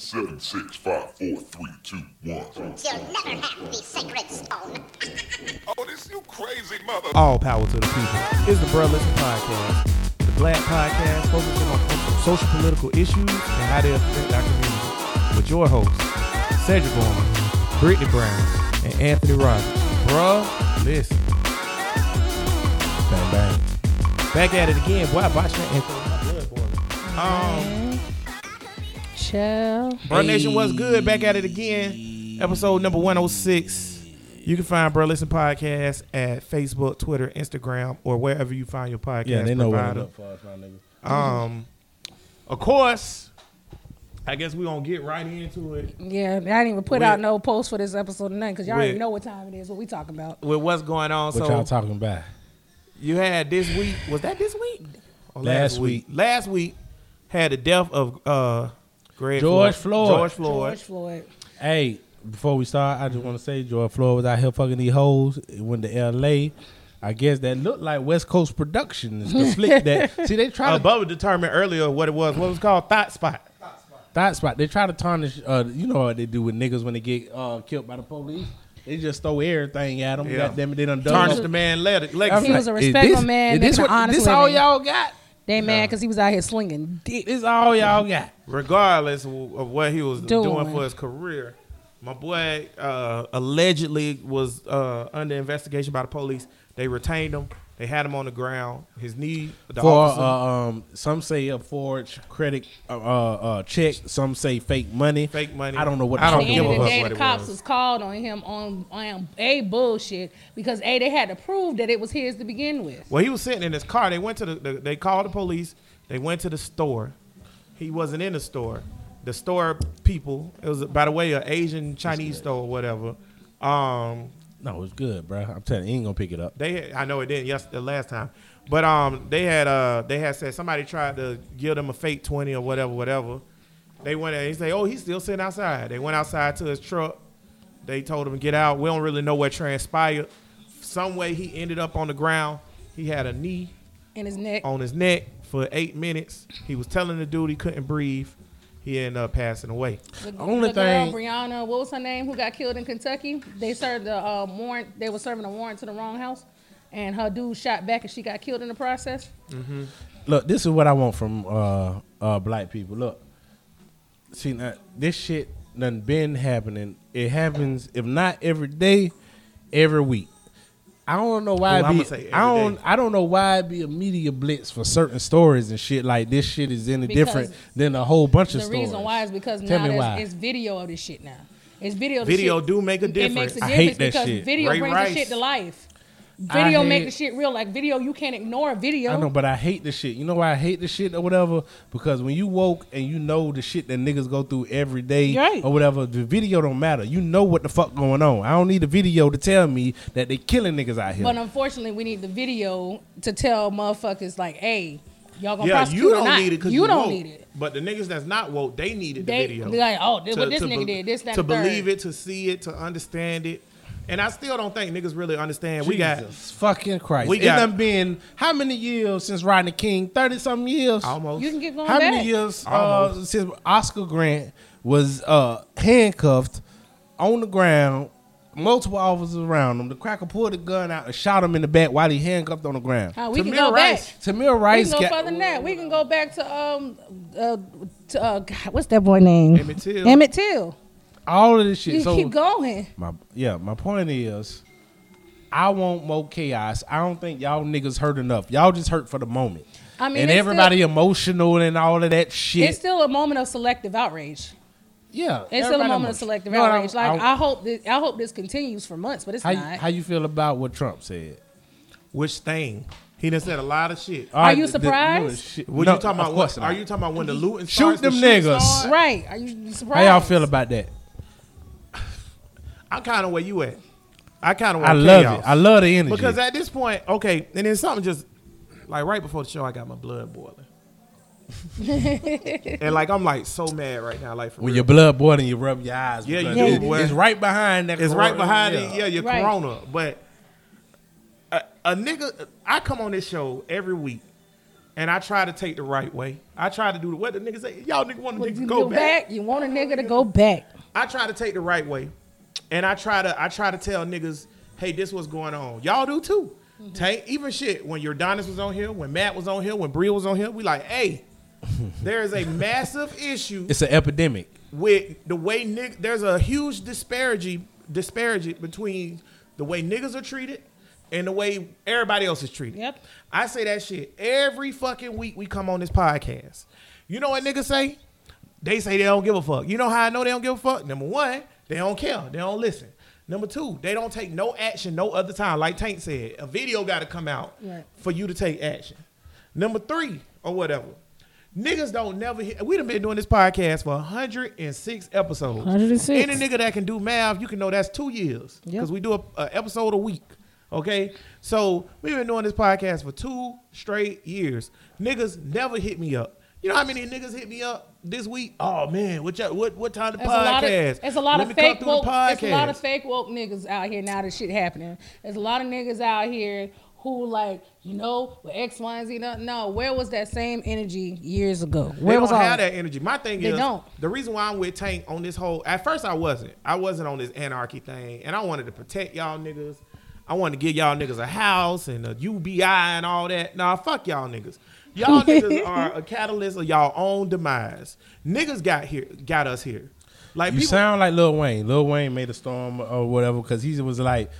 Seven, six, five, four, three, two, one. You'll never have the sacred stone. Oh, this you crazy mother. All power to the people. It's the Bruh Listen Podcast, the Black Podcast focusing on social political issues and how they affect our community. With your hosts, Cedric Bowman, Brittany Brown, and Anthony Rogers. Bruh, listen. Bang bang. Back at it again. Boy, I botched that intro. My blood boiling. Um, Chill. Bruh Nation was good. Back at it again. Episode number 106. You can find Bruh Listen Podcast at Facebook, Twitter, Instagram, or wherever you find your podcast Yeah, they know what provider. it up for us, my nigga. Um, of course, I guess we're gonna get right into it Yeah, I didn't even put With- out no post for this episode tonight because y'all already With- know what time it is. What we talking about? with what's going on. What so y'all talking about? you had this week. Was that this week? Or Last week. Last week had the death of uh, Greg George Floyd. Floyd. George Floyd. George Floyd. Hey, before we start, I just want to say George Floyd was out here fucking these hoes. It went to L.A. I guess that looked like West Coast Productions. The flick that see they try Uh, to Bubba determined earlier what it was. What was called thought spot. Thought spot. They try to tarnish. Uh, you know what they do with niggas when they get uh, killed by the police. They just throw everything at them. Yeah. Goddamn it, they done done. Tarnished the man Let it. legacy. He was a like, is respectful this- man Is making this, an what, honest this all y'all got? They mad because he was out here slinging dick. This all y'all got. regardless of of what he was doing, Doing. for his career. My boy uh, allegedly was uh, under investigation by the police. They retained him. They had him on the ground. His knee, the for officer, uh, um, some say a forged credit uh, uh, uh, check. Some say fake money. fake money. I don't know what. I the At don't the fuck give a of the fuck what the it cops was. was called on him on, on a bullshit because a they had to prove that it was his to begin with. Well, he was sitting in his car. They went to the, the. They called the police. They went to the store. He wasn't in the store. The store people. It was by the way an Asian Chinese store or whatever. Um, No, it's good, bro. I'm telling you, ain't gonna pick it up. They, I know it didn't. Yes, the last time, but um, they had uh, they had said somebody tried to give them a fake twenty or whatever, whatever. They went and he said, "Oh, he's still sitting outside." They went outside to his truck. They told him to get out. We don't really know what transpired. Some way he ended up on the ground. He had a knee In his neck. on his neck for eight minutes. He was telling the dude he couldn't breathe. He ended up passing away. The, Only the girl, thing- Brianna, what was her name, who got killed in Kentucky? They served the uh, warrant. They were serving a warrant to the wrong house, and her dude shot back, and she got killed in the process. Look, this is what I want from uh, uh, black people. Look, see now, this shit done been happening. It happens if not every day, every week. I don't know why Well, it I'ma be. say I don't. day. I don't know why it be a media blitz for certain stories and shit. Like this shit is any Because different than a whole bunch of The stories. The reason why is because Tell now there's, it's video of this shit now. It's video. Of Video shit. do make a difference. It makes difference. a I difference hate that because shit. video Ray brings Rice. the shit to life. I Video hate- make the shit real. Like video, you can't ignore a video. I know, but I hate the shit. You know why I hate the shit or whatever? Because when you woke and you know the shit that niggas go through every day Right. or whatever, the video don't matter. You know what the fuck going on. I don't need the video to tell me that they killing niggas out here. But unfortunately, we need the video to tell motherfuckers like, "Hey, y'all gonna Yeah, prosecute you or don't not? need it because you, you, don't woke. need it. But the niggas that's not woke, they needed They the video. they like, oh, this, what this to nigga be- did, this, that, to and the third. believe it, to see it, to understand it. And I still don't think niggas really understand. We got Jesus fucking Christ. we it got- done been how many years since Rodney King? Thirty something years. almost. You can get going How back. many years uh, Almost. since Oscar Grant was uh, handcuffed on the ground? Multiple officers around him. The cracker pulled the gun out and shot him in the back while he handcuffed on the ground. How we can Tamir go Rice. back. Tamir We Rice can go got further than that. We can go back to um uh, to, uh God, what's that boy name? Emmett Till. Emmett Till. All of this shit. You so keep going. my yeah, my point is, I want more chaos. I don't think y'all niggas hurt enough. Y'all just hurt for the moment. I mean, and it's everybody emotional and all of that shit. It's still a moment of selective outrage. yeah, It's still a everybody moment of selective No, I- outrage. Like I- I, hope this, I hope this continues for months, but it's how, you- not. how you feel about what Trump said? Which thing? He done said a lot of shit. Are you the- the- surprised? the What No, you talking about? course What, not. are you talking about when the looting Shoot starts, the them shooting niggas. right? Are you surprised? How y'all feel about that? I'm kind of where you at. I kind of want chaos. I want love chaos. it. I love the energy. because at this point, okay, and then something just like right before the show, I got my blood boiling. and like I'm like so mad right now, like for when real. your blood boiling, you rub your eyes. Yeah, you because do, it- boy. It's right behind that. It's right corona- behind it. Yeah, your Right. corona. But a, a nigga, I come on this show every week, and I try to take the right way. I try to do the what the niggas say. Y'all nigga want a When nigga to you go, back. You want a nigga to go back. I try to take the right way, and I try to I try to tell niggas, hey, this what's going on. Y'all do too. Mm-hmm. Tank, even shit. When your Donis was on here, when Matt was on here, when Bree was on here, we like, hey, there is a massive issue It's an epidemic. with the way nig- there's a huge disparity disparity between the way niggas are treated and the way everybody else is treated. Yep. I say that shit every fucking week we come on this podcast. You know what niggas say? They say they don't give a fuck. You know how I know they don't give a fuck? Number one, they don't care. They don't listen. Number two, they don't take no action no other time. Like Tank said, a video got to come out Right. for you to take action. Number three, or whatever. Niggas don't never hit. We done been doing this podcast for 106 episodes. 106. Any nigga that can do math, you can know that's two years. Yep. Because we do a, a episode a week. Okay? So we've been doing this podcast for two straight years. Niggas never hit me up. You know how many niggas hit me up this week? Oh man, what y'all- what what time the It's a of podcast? it's a lot Let of fake the woke. It's a lot of fake woke niggas out here now. That shit happening. There's a lot of niggas out here who like you know with X, Y, and Z. No, no, where was that same energy years ago? They Where don't was all have that energy. My thing They is don't. the reason why I'm with Tank on this whole. At first, I wasn't. I wasn't on this anarchy thing, and I wanted to protect y'all niggas. I wanted to give y'all niggas a house and a UBI and all that. Nah, fuck y'all niggas. Y'all niggas are a catalyst of y'all own demise. Niggas got here, got us here. Like You people, sound like Lil Wayne. Lil Wayne made a storm or whatever because he was like,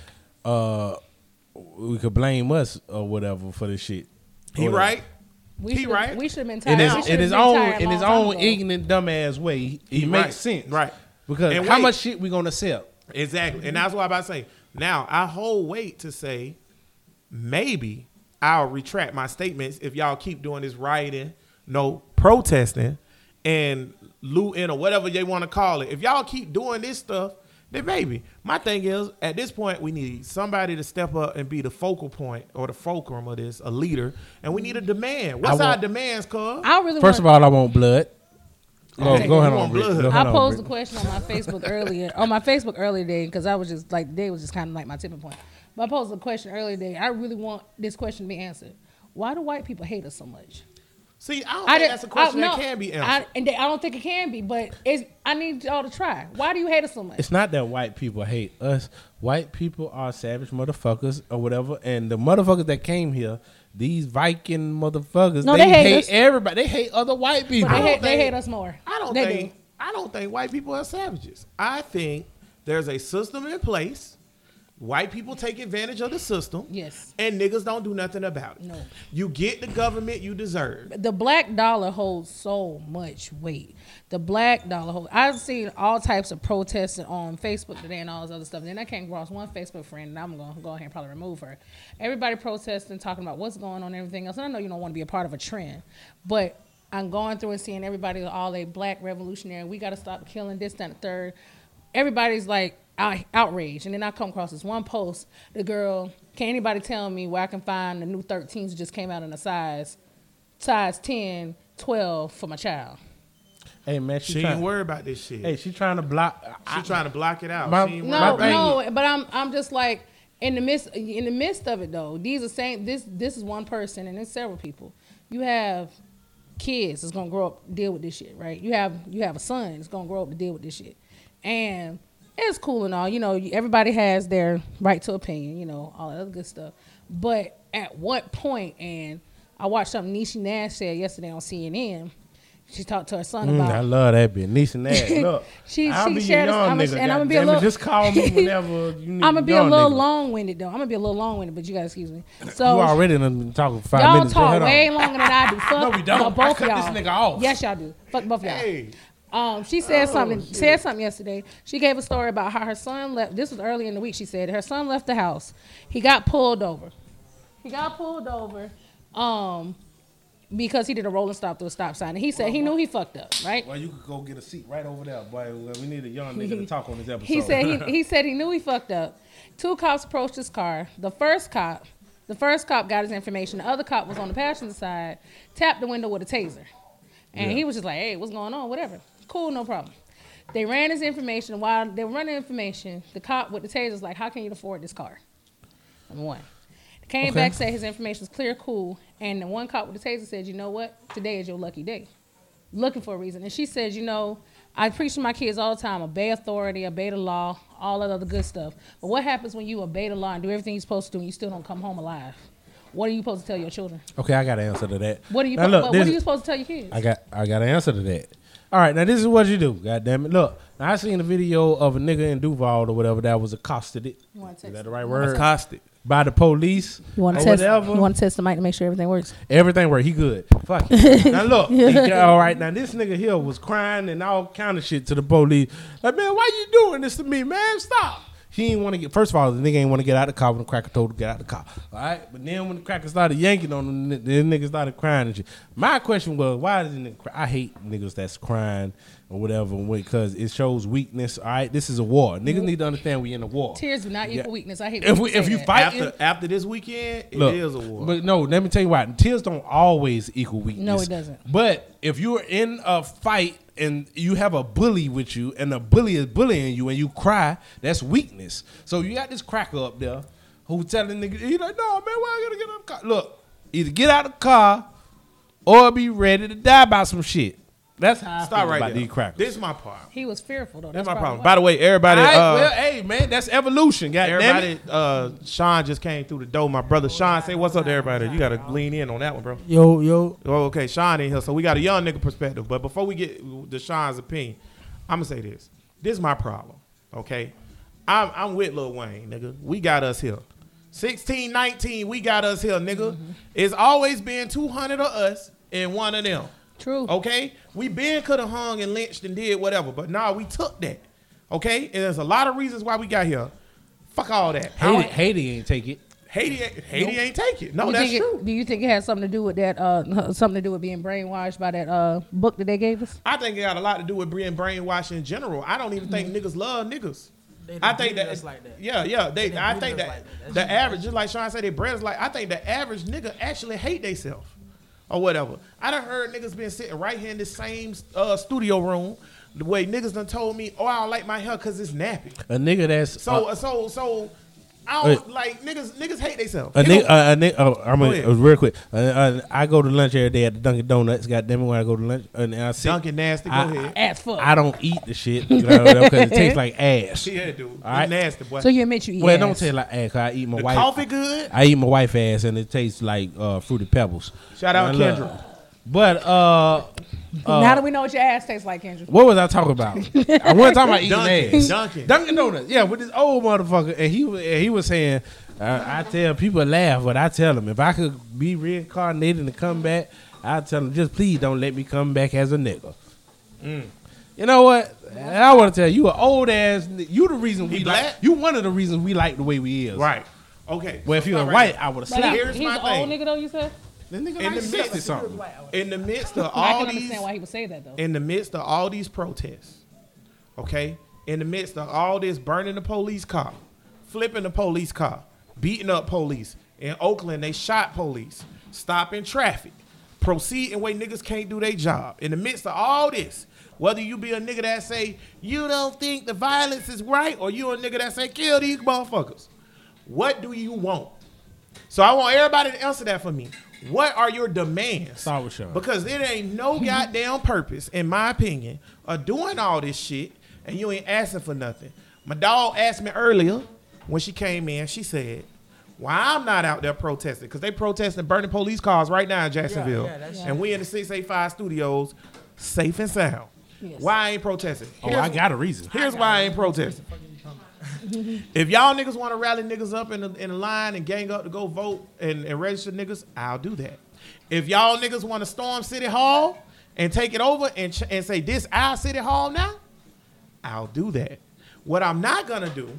uh, we could blame us or whatever for this shit. he Or right. We He should right. We should have been In his, in his own in his own ago. ignorant dumbass way, he, he Right. makes sense. Right. Because And how wait. much shit we gonna sell? Exactly. And that's what I'm about to say. Now, I hold weight to say maybe I'll retract my statements if y'all keep doing this rioting, no protesting, and looting or whatever they want to call it. If y'all keep doing this stuff, then maybe. My thing is, at this point, we need somebody to step up and be the focal point or the fulcrum of this, a leader, and we need a demand. What's I our demands, cuz? I really First of all, I want blood. Go, Okay, oh, go ahead on, Britt. blood. I posed Britt. the question on my Facebook earlier. On my Facebook earlier day because I was just like, day was just kind of like my tipping point. But I posed a question earlier day. I really want this question to be answered. Why do white people hate us so much? See, I don't I think didn't- that's a question I- that no, can be I, answered. and they- I don't think it can be, but it's, I need y'all to try. Why do you hate us so much? It's not that white people hate us. White people are savage motherfuckers or whatever, and the motherfuckers that came here, these Viking motherfuckers, No, they, they hate hate, everybody. They hate other white people. They don't hate, they hate us more. I don't They think do. I don't think white people are savages. I think there's a system in place. White people take advantage of the system. Yes. And niggas don't do nothing about it. No. You get the government you deserve. the black dollar holds so much weight. The black dollar holds. I've seen all types of protests on Facebook today and all this other stuff. Then I came across one Facebook friend, and I'm going to go ahead and probably remove her. Everybody protesting, talking about what's going on and everything else. And I know you don't want to be a part of a trend, but I'm going through and seeing everybody all a black revolutionary. We got to stop killing this, that, and the third. Everybody's like out, outraged. And then I come across this one post. The girl, can anybody tell me where I can find the new 13s that just came out in a size? size 10, 12 for my child. hey man, she, She trying, ain't worried about this shit. Hey, she trying to block. she trying to block it out. My- she ain't No, about no, but I'm I'm just like in the midst in the midst of it though. These are same this this is one person and it's several people. You have kids that's gonna grow up deal with this shit, right? You have you have a son that's gonna grow up to deal with this shit, and it's cool and all. You know, everybody has their right to opinion. You know, all that other good stuff. But at what point? And I watched something Niecy Nash said yesterday on CNN. She talked to her son Mm, about I love that bitch. Niecy Nash. Look, She- I'll she be shared this- young I'ma- nigga. and I'ma be a little- Just call me whenever you need. I'm gonna be a little nigga. long winded though. I'm gonna be a little long winded, but you gotta excuse me. So You already been talking for 5 y'all minutes. Go talk way on. longer than I do. Fuck No, we don't. both y'all. this nigga off. Yes, y'all do. Fuck both y'all. Hey, Um, she said something. Said something yesterday. She gave a story about how her son left. This was early in the week. She said her son left the house. He got pulled over. He got pulled over. Um. Because he did a rolling stop through a stop sign, and he said he knew he fucked up, right? Well, you could go get a seat right over there, boy. We need a young nigga to talk on this episode. He said he, he said he knew he fucked up. Two cops approached his car. The first cop, the first cop got his information. The other cop was on the passenger side, tapped the window with a taser, and he was just like, "Hey, what's going on? Whatever. Cool, no problem." They ran his information. While they were running information, the cop with the taser was like, "How can you afford this car?" Number one. The Came Okay. back, said his information was clear, cool. And the one cop with the taser said, you know what? Today is your lucky day. Looking for a reason. And she says, you know, I preach to my kids all the time, obey authority, obey the law, all that other good stuff. But what happens when you obey the law and do everything you're supposed to do and you still don't come home alive? What are you supposed to tell your children? Okay, I got an answer to that. What are you, po- look, what, what are you supposed to tell your kids? I got I got an answer to that. All right, now this is what you do. God damn it. Look, now I seen a video of a nigga in Duval or whatever that was accosted. It is that the right word? Accosted. By the police You want to test? whatever. You want to test the mic to make sure everything works? Everything worked. He good. Fuck it. now look. he all right. Now this nigga here was crying and all kind of shit to the police. Like, man, why you doing this to me, man? Stop. He ain't want to get. First of all, the nigga ain't want to get out of the car when the cracker told him to get out of the car. All right. But then when the cracker started yanking on him, then nigga started crying and shit. My question was, why did nigga cry? I hate niggas that's crying or whatever because it shows weakness. All right. This is a war. Niggas mm-hmm. need to understand we in a war. Tears do not Yeah. equal weakness. I hate If we, if you fight After after this weekend, it is Look, a war. But no, let me tell you why. Tears don't always equal weakness. No, it doesn't. But if you're in a fight and you have a bully with you and the bully is bullying you and you cry, that's weakness. So you got this cracker up there who telling nigga, he like, no, man, why I gotta get the car? Look, either get out of the car or be ready to die by some shit. That's how I Stop feel right about there. these crackers. This is my part. He was fearful though. That's That's, my probably problem. By the way, everybody, All right, uh, well, hey man, that's evolution. God everybody, damn it. uh, Sean just came through the door. My brother Sean, say what's up to everybody. You gotta lean in on that one, bro. Yo, yo. Oh, okay, Sean in here, so we got a young nigga perspective. But before we get to Sean's opinion, I'm gonna say this. This is my problem. Okay, I'm I'm with Lil Wayne, nigga. We got us here. 16, 19, we got us here, nigga. It's always been 200 of us and one of them. True. Okay, we been could have hung and lynched and did whatever, but nah, we took that. Okay, and there's a lot of reasons why we got here. Fuck all that. I Haiti, don't- Haiti ain't take it. Haiti, ain't- Haiti ain't take it. No, You that's it- true. do you think it has something to do with that? Uh, something to do with being brainwashed by that uh book that they gave us? I think it got a lot to do with being brainwashed in general. I don't even think niggas love niggas. I think that, us like that. yeah, yeah. They, I think that like that. The just- average, just like Sean said, they bred us like. I think the average nigga actually hate theyself or whatever. I done heard niggas been sitting right here in this same uh, studio room. The way niggas done told me, oh, I don't like my hair because it's nappy. A nigga that's So, uh, so, so, I don't Wait. like niggas. Niggas hate themselves. A nigga, uh, a nigga, oh, I'm Go gonna, ahead. uh, real quick. Uh, uh, I go to lunch every day at the Dunkin' Donuts. God damn it, when I go to lunch, and I sit, Dunkin' nasty. Go I- ahead. As fuck. I don't eat the shit because it tastes like ass. yeah, dude. It's right. nasty, boy. so you admit you eat Well, it ass. don't taste like ass. 'cause I eat my the wife. coffee good. I eat my wife ass, and it tastes like uh, fruity pebbles. Shout out Now, look, Kendra. But uh, now that we know what your ass tastes like, Kendra. what was I talking about? I wasn't talking about eating Dunkin', ass. Dunkin'. Dunkin' Donuts. Yeah, with this old motherfucker, and he was and he was saying, uh, I tell people laugh, but I tell them if I could be reincarnated and come back, I tell them just please don't let me come back as a nigga. Mm. You know what? And I want to tell you, you an old ass. ni- You the reason we He like. black? You one of the reasons we like the way we is. Right. Okay. Well, if you were stop white, there. I would have But slapped. he- here's he's my an old nigga though. You said. The nigga In the sixty midst- something. in the midst of I all can these understand why he would say that though. in the midst of all these protests, okay, in the midst of all this burning the police car, flipping the police car, beating up police. In Oakland, they shot police, stopping traffic, proceeding way niggas can't do their job. In the midst of all this, whether you be a nigga that say you don't think the violence is right, or you a nigga that say kill these motherfuckers, what do you want? So I want everybody to answer that for me. What are your demands? Start with Sean. Because there ain't no goddamn purpose, in my opinion, of doing all this shit and you ain't asking for nothing. My dog asked me earlier when she came in, she said, why I'm not out there protesting, because they protesting burning police cars right now in Jacksonville. yeah, that's- and we in the 685 studios, safe and sound. Yes. Why I ain't protesting? Oh, I got a reason. Here's why I ain't protesting. If y'all niggas want to rally niggas up in a, in a line and gang up to go vote and, and register niggas, I'll do that. If y'all niggas want to storm City Hall and take it over and, ch- and say this our City Hall now, I'll do that. What I'm not gonna do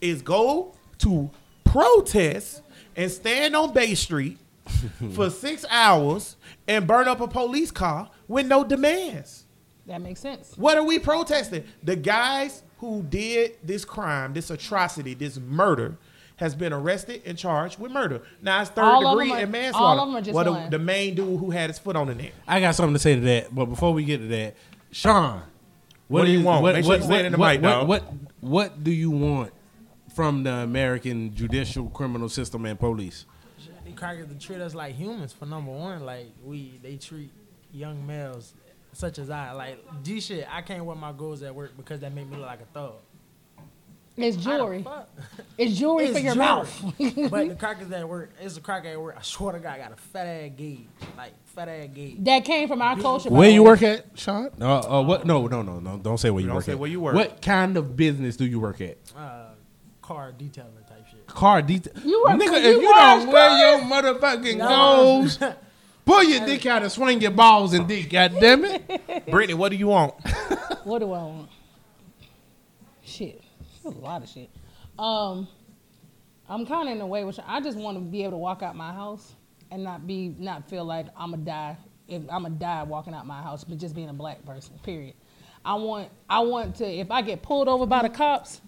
is go to protest and stand on Bay Street for six hours and burn up a police car with no demands. That makes sense. What are we protesting? The guys who did this crime, this atrocity, this murder, has been arrested and charged with murder. Now it's third All of degree them are- and manslaughter. all of them are just well, the, the main dude who had his foot on the neck. I got something to say to that, but before we get to that, Sean, What do you is- want? Make sure you say it in the what, mic, what, dog. what, what do you want from the American judicial criminal system and police. They crackers to treat us like humans for number one. Like we, they treat young males such as I. Like G shit, I can't wear my goals at work because that make me look like a thug. It's jewelry. It's jewelry It's for your jewelry. mouth. but the crackers at work, it's a cracker at work. I swear to God, I got a fat ass gauge, like fat ass gauge. that came from our culture. by Where you work at, Sean? Uh, uh, what? No, no, no, no. Don't say where you Don't work say at. where you work. What kind of business do you work at? Uh, car detailing type shit. Car detail. You work Nigga, for- if you you don't wear cars? your motherfucking No. goals, pull your dick out and swing your balls and dick. God damn it. Brittany, what do you want? What do I want? Shit, There's a lot of shit. Um, I'm kind of in a way which I just want to be able to walk out my house and not be not feel like I'm gonna die if I'm gonna die walking out my house, but just being a black person. Period. I want I want to if I get pulled over by the cops,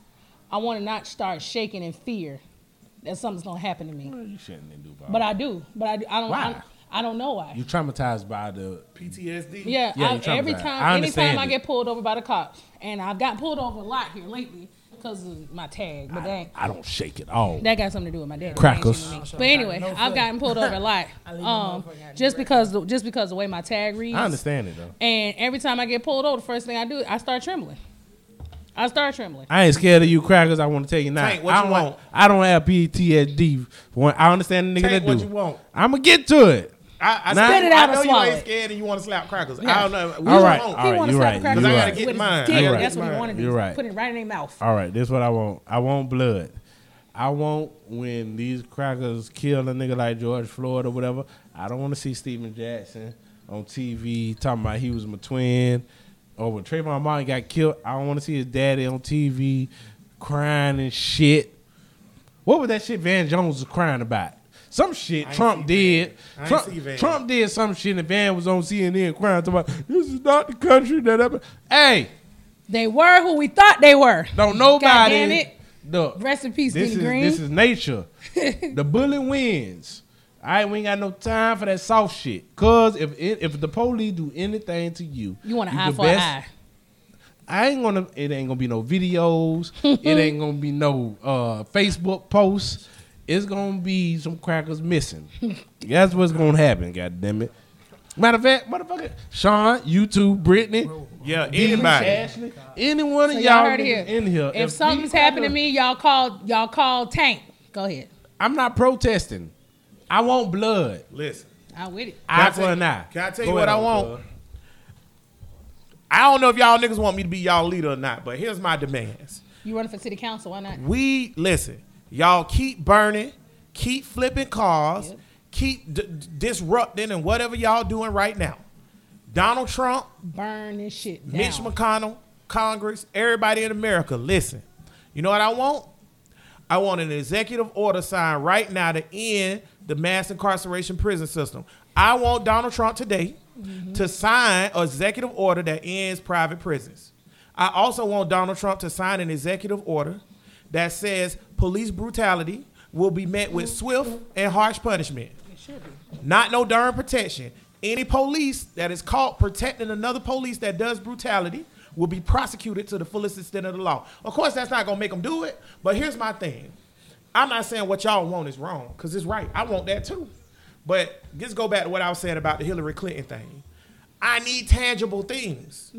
I want to not start shaking in fear that something's gonna happen to me. You shouldn't do But I do. But I, do- I don't. Why? don't- I don't know why. You're traumatized by the. PTSD. Yeah, Yeah, I, you traumatized. every I time, anytime understand I get pulled over by the cops, and I've gotten pulled over a lot here lately because of my tag, but that ain't- I don't shake it all. that got something to do with my dad. Crackers. That ain't shit to No, me. But anyway, no I've gotten pulled over a lot, I leave my um, just because the, just because the way my tag reads. I understand it though. And every time I get pulled over, the first thing I do, I start trembling. I start trembling. I ain't scared of you crackers. I want to tell you now. Tank, what I you don't want? I don't have PTSD. I understand the nigga Tank, that what do. you want? I'm gonna get to it. I, I, Nah. spit Spit it out I know you ain't scared and you want to slap crackers. Yeah. I don't know. What All you right, want? all he right, want to you're slap right, a cracker you're with right. his Get mine. dick. I That's what he mine. wanted to You're right. Put it right in their mouth. All right, this is what I want. I want blood. I want when these crackers kill a nigga like George Floyd or whatever. I don't want to see Stephen Jackson on TV talking about he was my twin. Or when Trayvon Martin got killed, I don't want to see his daddy on TV crying and shit. What was that shit Van Jones was crying about? Some shit Trump did. Van. I ain't Trump. Trump did some shit and Van was on CNN crying about this is not the country that ever. Hey, They were who we thought they were. don't nobody. God damn it. Look, Rest in peace, this Dennis Green. this is nature. the bully wins. All right, we ain't got no time for that soft shit. Cause if it, if the police do anything to you, you want an eye can for an best- eye. I ain't gonna. It ain't gonna be no videos. it ain't gonna be no uh, Facebook posts. It's gonna be some crackers missing. That's what's gonna happen. God damn it. Matter of fact, motherfucker, Sean, you too, Brittany, Yeah, anybody. Ashley, any one So of y'all y'all heard here. in here. If, something's happened to me, y'all call y'all call Tank. Go ahead. I'm not protesting. I want blood. Listen, I'm with it. Eye I for tell an you- eye. can I tell Go you what ahead, I want? Uncle. I don't know if y'all niggas want me to be y'all leader or not, but here's my demands. You running for city council? Why not? We listen. Y'all keep burning, keep flipping cars, Yep. keep d- disrupting and whatever y'all doing right now. Donald Trump, Burn this shit down. Mitch McConnell, Congress, everybody in America, listen. You know what I want? I want an executive order signed right now to end the mass incarceration prison system. I want Donald Trump today mm-hmm. to sign an executive order that ends private prisons. I also want Donald Trump to sign an executive order that says police brutality will be met with swift and harsh punishment. Not no darn protection. Any police that is caught protecting another police that does brutality will be prosecuted to the fullest extent of the law. Of course, that's not gonna make them do it. But here's my thing: I'm not saying what y'all want is wrong, cause it's right. I want that too. But just go back to what I was saying about the Hillary Clinton thing. I need tangible things.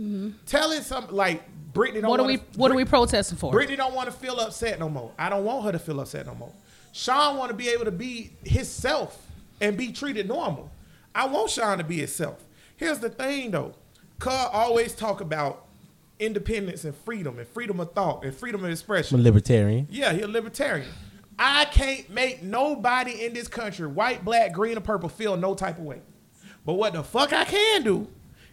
Telling some like Brittany don't What are wanna- we What are we protesting for? Brittany don't want to feel upset no more. I don't want her to feel upset no more. Sean want to be able to be himself and be treated normal. I want Sean to be himself. Here's the thing though. Cuz always talk about independence and freedom and freedom of thought and freedom of expression. I'm a expression. libertarian. Yeah, he a libertarian. I can't make nobody in this country, white, black, green, or purple, feel no type of way. But what the fuck I can do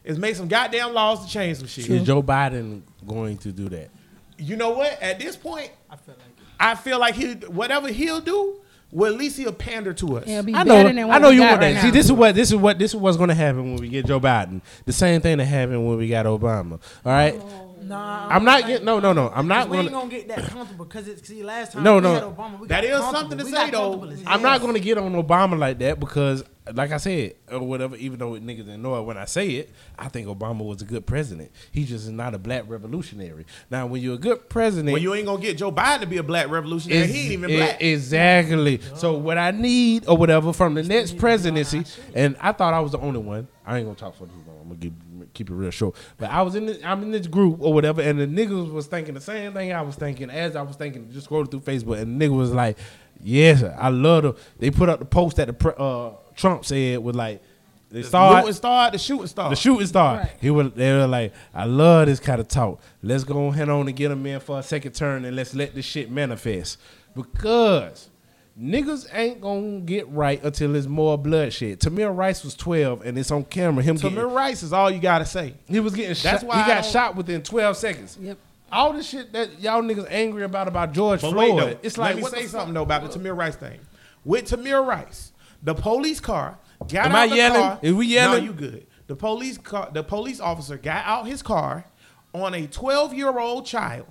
is make some goddamn laws to change some shit. Is Joe Biden going to do that? You know what? At this point, I feel like I feel like he whatever he'll do, well at least he'll pander to us. It'll be I know. better than what I know we you got want right that. See, now. this is what this is what this is what's going to happen when we get Joe Biden. The same thing that happened when we got Obama. All right. Oh. Nah, I'm not like- getting no, no, no. I'm not we ain't gonna. gonna get that comfortable because it's see last time No, we no. had Obama, we That got is something to We say, though. I'm hell. not gonna get on Obama like that because, like I said, or whatever. Even though niggas didn't know it when I say it, I think Obama was a good president. He just is not a black revolutionary. Now, when you're a good president, Well, you ain't gonna get Joe Biden to be a black revolutionary. Ex- he ain't even black. Exactly. So what I need or whatever from the next presidency, and I thought I was the only one. I ain't gonna talk for too long. I'm gonna keep, keep it real short. But I was in this, I'm in this group or whatever, and the niggas was thinking the same thing I was thinking as I was thinking, just scrolling through Facebook, and the nigga was like, "Yes, I love the." They put up the post that the pre- uh, Trump said was like, "They the start looting star, the shooting star. the shooting star. Right. He was they were like, I love this kind of talk. Let's go ahead on and get him in for a second turn and let's let this shit manifest. Because niggas ain't gonna get right until there's more bloodshed. Tamir Rice was 12 and it's on camera. Him Tamir getting, Rice is all you gotta say. he was getting That's shot. why He I got don't- shot within 12 seconds. Yep. All the shit that y'all niggas angry about about George But Floyd. wait, though, it's like let me what say the something fuck? though about the Tamir Rice thing. With Tamir Rice, the police car got Am out I the yelling? car. Is we yelling? No, you good. The police car, the police officer got out his car on a 12 year old child,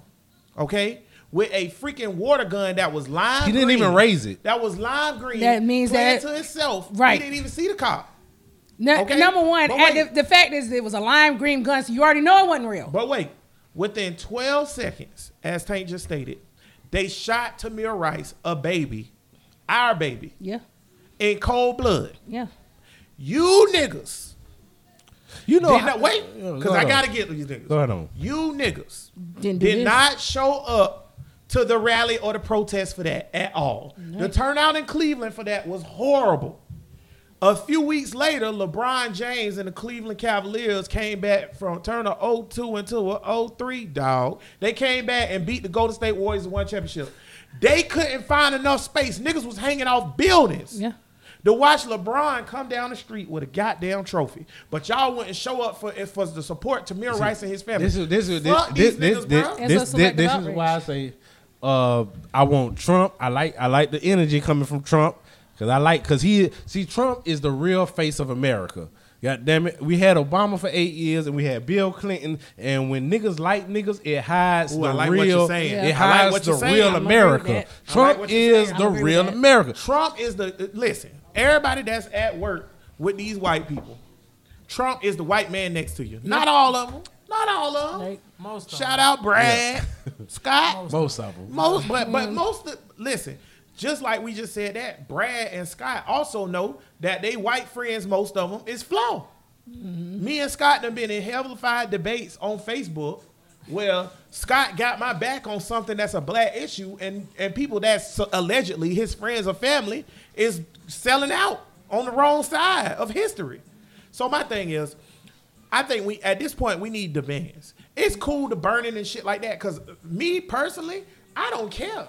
okay, with a freaking water gun that was lime. He didn't green. even raise it. That was lime green. That means that- to itself. Right. He didn't even see the cop. No, Okay, Number one, and wait. the, the fact is, it was a lime green gun, so you already know it wasn't real. But wait, within 12 seconds, as Tank just stated, they shot Tamir Rice, a baby, our baby, yeah, in cold blood. yeah. You niggas. You know, did not wait, because go I gotta get these niggas. Go ahead on. You niggas Didn't did this. not show up to the rally or the protest for that at all. The turnout in Cleveland for that was horrible. A few weeks later, LeBron James and the Cleveland Cavaliers came back from turn a 0-2 into a 0-3 dog. They came back and beat the Golden State Warriors and won championship. They couldn't find enough space. Niggas was hanging off buildings. Yeah. To watch LeBron come down the street with a goddamn trophy, but y'all wouldn't show up for it for the support Tamir Rice and his family. This is this is Fuck this this niggas, this bro. It's a this, this, this is why I say uh, I want Trump. I like I like the energy coming from Trump because I like because he see Trump is the real face of America. God damn it, we had Obama for eight years and we had Bill Clinton. And when niggas like niggas, it hides Ooh, the like what real. you're saying. It Yeah. I like hides what the saying. real I'm America. I like Trump is the real. America. Trump is the listen. Everybody that's at work with these white people, Trump is the white man next to you. Not all of them. Not all of them. Like, Most of Shout them. out Brad, Scott, Most of them. most, but but Mm. most. Of, listen, just like we just said that, Brad and Scott also know that they white friends. Most of them is flaw. Mm-hmm. Me and Scott done been in hellified debates on Facebook where Scott got my back on something that's a black issue, and and people that's allegedly his friends or family is selling out on the wrong side of history. So my thing is, I think we at this point we need demands. It's cool to burn burning and shit like that because me personally, I don't care.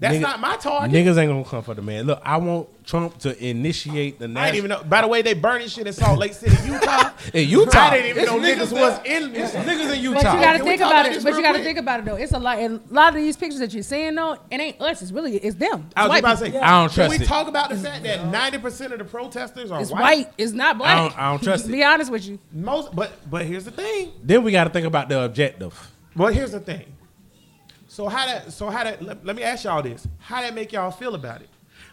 That's Nigga- not my target. Niggas ain't gonna come for the man. Look, I want Trump to initiate the I national. didn't even know. By the way, they burning shit in Salt Lake City, Utah. In Utah, I didn't even It's know niggas was that- in It's niggas in Utah. But you got to Can think about about it. But you got to quick? think about it though. It's a lot. And a lot of these pictures that you're seeing though, it ain't us. It's really it's them. I was white about to say, people. I don't trust. It. Can we it. talk about the fact that ninety percent of the protesters are It's white? white. It's not black. I don't- I don't trust it. Be honest with you. Most, but but here's the thing. Then we got to think about the objective. Well, here's the thing. So how that? So how that? Let, let me ask y'all this: How that make y'all feel about it?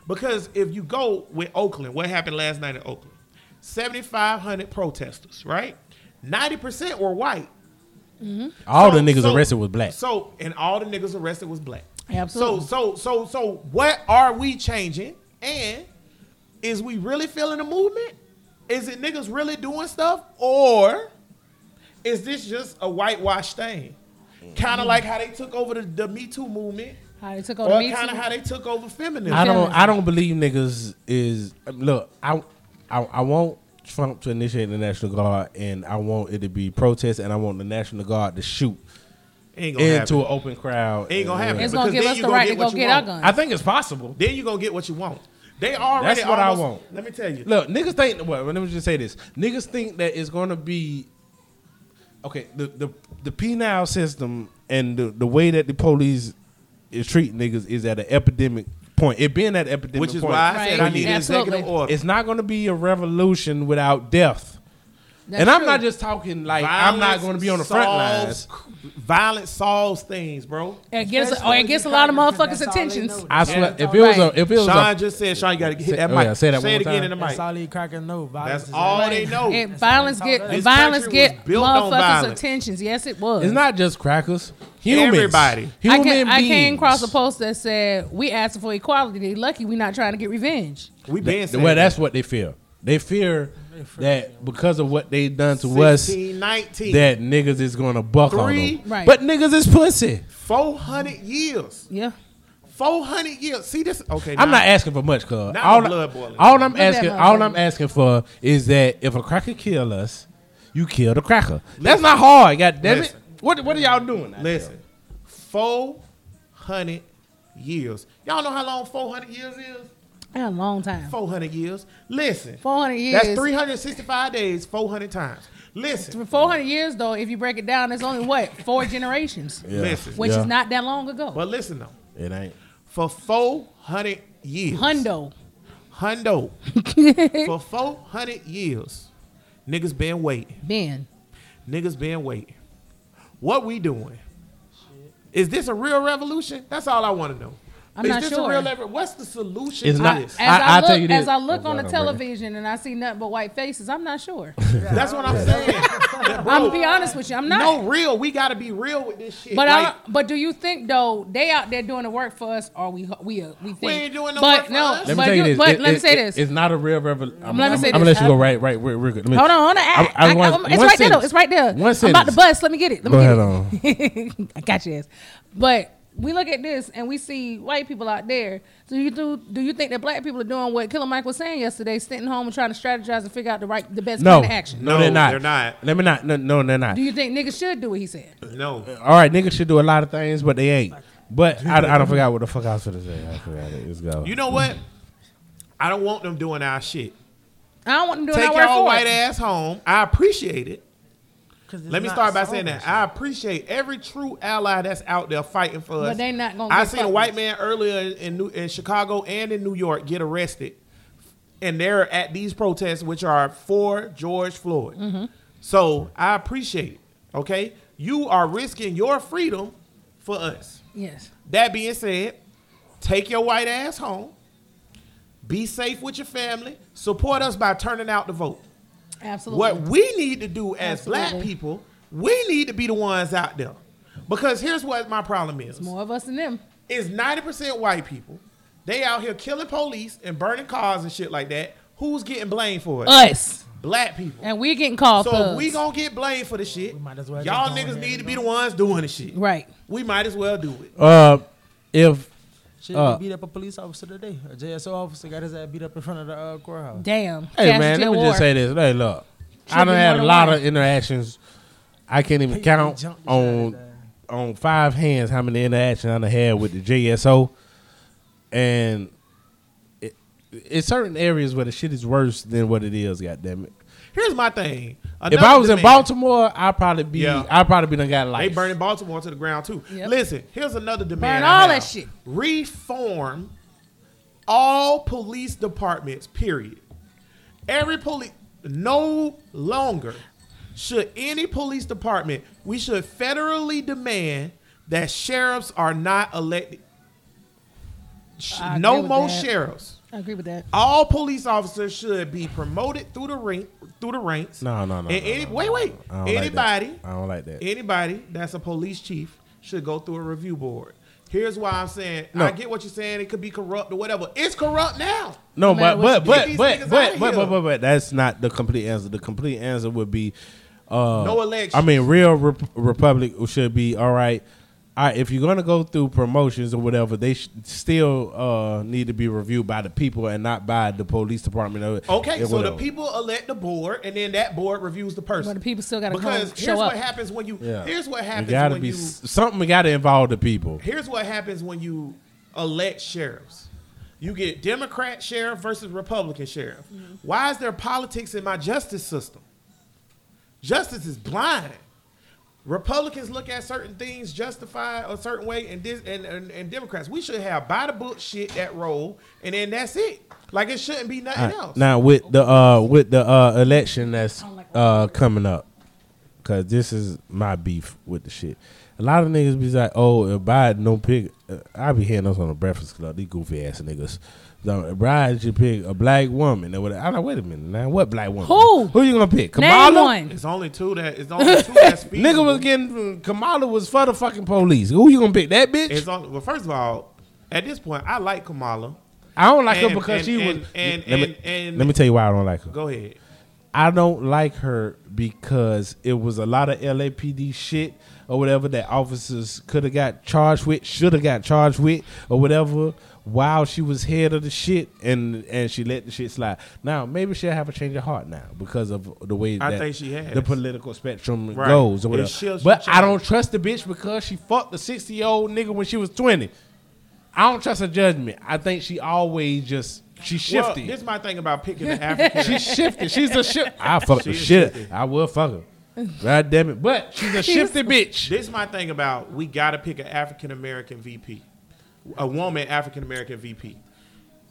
Because if you go with Oakland, what happened last night in Oakland? Seventy five hundred protesters, right? Ninety percent were white. Mm-hmm. All So- the niggas so- arrested was black. So and all the niggas arrested was black. Absolutely. So so so so what are we changing? And is we really feeling the movement? Is it niggas really doing stuff? Or is this just a whitewash thing? Mm-hmm. Kind of like how they took over the, the Me Too movement. How they took over Or me kind too. of how they took over feminism. I don't. I don't believe niggas is. Look, I, I, I want Trump to initiate the National Guard, and I want it to be protest, and I want the National Guard to shoot into happen. an open crowd. Ain't gonna happen. It's gonna give us the right to go what get our guns. I think it's possible. Then you gonna get what you want. They already. That's what I want. Let me tell you. Look, niggas think. Well, let me just say this: niggas think that it's gonna be okay. The the the penal system and the, the way that the police is treating niggas is at an epidemic point. It being at epidemic point Which is point. why I said Right. I need an Absolutely. executive order. It's not going to be a revolution without death. That's and I'm true. not just talking like I'm not going to be on the front solves- lines. Violence solves things, bro. It gets, Especially or it gets a lot of crack it, 'cause motherfuckers' that's all they attentions. I swear, if it was Right. a, if it was Sean a, just said, Sean, you got to hit that Oh, mic. yeah, say that one it again time. in the That's mic. all you crackers know. Violence That's is all right. they know. It, That's violence get This violence get built motherfuckers' violence. attentions. Yes, it was. it's not just crackers. Humans. Everybody. I, Human can, I came across a post that said we asking for equality. They lucky we not trying to get revenge. We been saying well, that's what they fear. They fear that because of what they done to us, 19. that niggas is gonna buck on them. Right. But niggas is pussy. 400 years. Yeah. 400 years. See this? Okay. I'm now- not asking for much, cuz Now all, I- blood boiling. all I'm asking, all. I'm asking for is that if a cracker kill us, you kill the cracker. That's not hard. God damn it. What what are y'all doing? Listen, 400 years. Y'all know how long 400 years is? A long time. 400 years. Listen. 400 years. That's 365 days, 400 times. Listen. For 400 years, though, if you break it down, it's only what? Four generations, there? Listen. which Yeah. is not that long ago. But listen though. It ain't. For 400 years. Hundo. Hundo. For 400 years, niggas been waiting. Ben. Niggas been waiting. What we doing? Is this a real revolution? That's all I want to know. I'm Is not this sure. a real rev- What's the solution It's to not- this? As I- I, I'll look, tell you this. as I look Oh, on the God, I'm television and I see nothing but white faces, I'm not sure. That's what I'm saying. I'm gonna be honest with you, I'm not. No, real. We got to be real with this shit. But like, I, but do you think though they out there doing the work for us, or we we uh, we think ain't doing no but work for no, us. Let me but tell you this. But It- let me it- say it- this. It's not a real revolution. I'm, Let me I'm, say I'm gonna let you go right, right, real, real good. Let me- Hold on, hold on. I, I- I I, want- it's one right there. though. It's right there. One I'm about to sentence. bust. Let me get it. Let me Go get ahead it. on. I got you ass. But we look at this and we see white people out there. Do you do do you think that black people are doing what Killer Mike was saying yesterday, sitting home and trying to strategize and figure out the right the best No, plan of action? no, No, they're not. they're not. Let me not. No, no, they're not. Do you think niggas should do what he said? no. All right, niggas should do a lot of things, but they ain't. But I, I don't forget what the fuck I was gonna say. I forgot it. Let's go. You know what? I don't want them doing our shit. I don't want them doing Take that your work old for white it. ass home. I appreciate it. 'Cause it's Let me start by solving saying that shit. I appreciate every true ally that's out there fighting for us. But they not gonna I get seen a white man earlier in New, in Chicago and in New York get arrested, and they're at these protests, which are for George Floyd. Mm-hmm. So I appreciate it. Okay, you are risking your freedom for us. Yes. That being said, take your white ass home. Be safe with your family. Support us by turning out to vote. Absolutely. What we need to do as black people, we need to be the ones out there. Because here's what my problem is. More of us than them. Is 90% white people. They out here killing police and burning cars and shit like that. Who's getting blamed for it? Us. black people. And we're getting called So thugs. we gonna get blamed for the shit, We might as well y'all just go in niggas need to be the ones doing the shit. right. We might as well do it. Uh, if Shit, Uh, they beat up a police officer today. A JSO officer got his ass beat up in front of the uh, courthouse. Damn. hey Casualty man, let me war. just say this. Hey, look, I Should done be had a lot one. of interactions. I can't even He- he count jumped the shit out of on on five hands how many interactions I done had with the JSO, and it, it's certain areas where the shit is worse than what it is. God damn it! Here's my thing. If I was in. Baltimore, I'd probably be. Yeah. I'd probably be done got like They life. burning Baltimore to the ground too. Yep. Listen, here's another demand. Burn I all that shit. Reform all police departments. Period. Every police, no longer should any police department. We should federally demand that sheriffs are not elected. I No more that. sheriffs. I agree with that. All police officers should be promoted through the rank through the ranks. No, no, no. And no, any, no, wait, no, wait. no. I don't like that. Anybody I don't like that. anybody that's a police chief should go through a review board. Here's why I'm saying No. I get what you're saying. It could be corrupt or whatever. It's corrupt now. No, No but but but do. Get these niggas but but but, but but but that's not the complete answer. The complete answer would be uh No elections. I mean, real rep- republic should be all right. All right, if you're gonna go through promotions or whatever, they sh- still uh, need to be reviewed by the people and not by the police department. Or, Okay, or so the people elect the board, and then that board reviews the person. But the people still got to because come here's show what up. happens when you. Yeah. Here's what It happens gotta when be you. s- something. Got to involve the people. Here's what happens when you elect sheriffs. You get Democrat sheriff versus Republican sheriff. Mm-hmm. Why is there politics in my justice system? Justice is blind. Republicans look at certain things justified a certain way, and this and, and, and Democrats. We should have by the book shit that roll, and then that's it. Like it shouldn't be nothing All right, else. Now with the uh with the uh election that's I don't like uh, coming up, cause this is my beef with the shit. A lot of niggas be like, "Oh, if Biden don't pick," uh, I be hearing those on the Breakfast Club. These goofy ass niggas. So, if Biden should pick a black woman. Or whatever. I'm like, wait a minute, now what black woman? Who? Who you gonna pick? Name Kamala. one. It's only two that. It's only two that's feasible. Nigga was getting Kamala was for the fucking police. Who you gonna pick? That bitch? It's on, well, first of all, at this point, I like Kamala. I don't like her because and- she and- was. and- let, me, and- and- let me tell you why I don't like her. Go ahead. I don't like her because it was a lot of LAPD shit or whatever that officers could have got charged with, should have got charged with, or whatever. While she was head of the shit, and and she let the shit slide. Now maybe she'll have a change of heart now because of the way I that think she has. the political spectrum Right. goes or It whatever. should- should but I don't trust the bitch because she fucked the sixty year old nigga when she was twenty. I don't trust her judgment. I think she always just she Well, shifty. this is my thing about picking the African. She's shifty. She's a shit. I fuck the She is shit. shifty. I will fuck her. God damn it. But she's a shifty bitch. This is my thing about we got to pick an African American VP, a woman African American VP.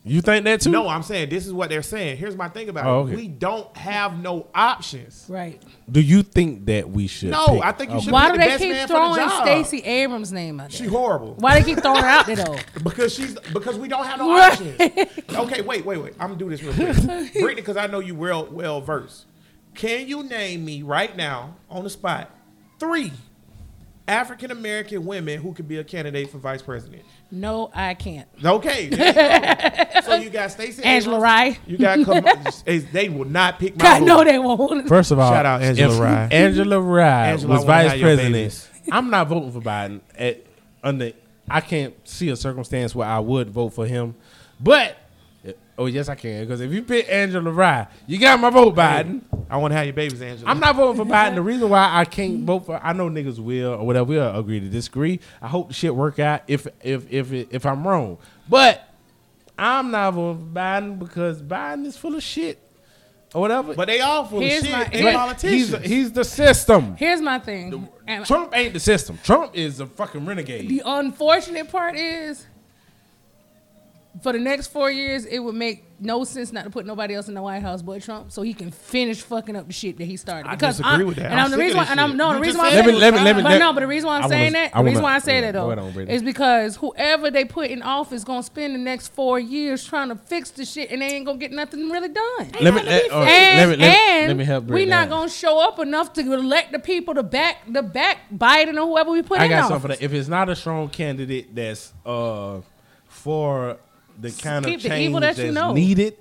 You think that too? No, I'm saying this is what they're saying. Here's my thing about Oh, it. We don't have no options. Right. Do you think that we should? No, pick- I think you okay. should- Why pick do the they best keep man for the throwing job. Stacey Abrams' name out She horrible. Why they keep throwing her out there though? Because she's because we don't have no Right. options. Okay, wait, wait, wait. I'm gonna do this real quick, Brittany, because I know you well well versed. Can you name me right now on the spot three African American women who could be a candidate for vice president? No, I can't. Okay, you go. so you got Stacey Angela Abrams, Rye. You got Kam- they will not pick my. God, no, they won't. First of all, Shout out Angela if Rye. Angela Rye Angela, was vice president. I'm not voting for Biden. At, under, I can't see a circumstance where I would vote for him. But oh yes, I can because if you pick Angela Rye, you got my vote, Biden. I want to have your babies, Angela. I'm not voting for Biden. The reason why I can't vote for I know niggas will or whatever we'll agree to disagree. I hope the shit work out if if if it, if I'm wrong. But I'm not voting for Biden because Biden is full of shit or whatever. But they all full Here's of my- shit. here- They But politicians. he's he's the system. Here's my thing. And Trump ain't the system. Trump is a fucking renegade. the unfortunate part is, for the next four years, it would make no sense not to put nobody else in the White House but Trump, so he can finish fucking up the shit that he started. I Because disagree I'm- with that. And I'm I'm the reason why, and I'm no, the reason why I'm saying Let me- let me- but no, but the reason why I'm I saying wanna- that, I the reason why I say yeah, that though, on, is because whoever they put in office gonna spend the next four years trying to fix the shit, and they ain't gonna get nothing really done. Let me let, and let me let, and let me help. we not gonna show up enough to elect the people to back the back Biden or whoever we put I in got office. something for that. If it's not a strong candidate that's uh for the kind Keep of the change evil that that's you know. needed,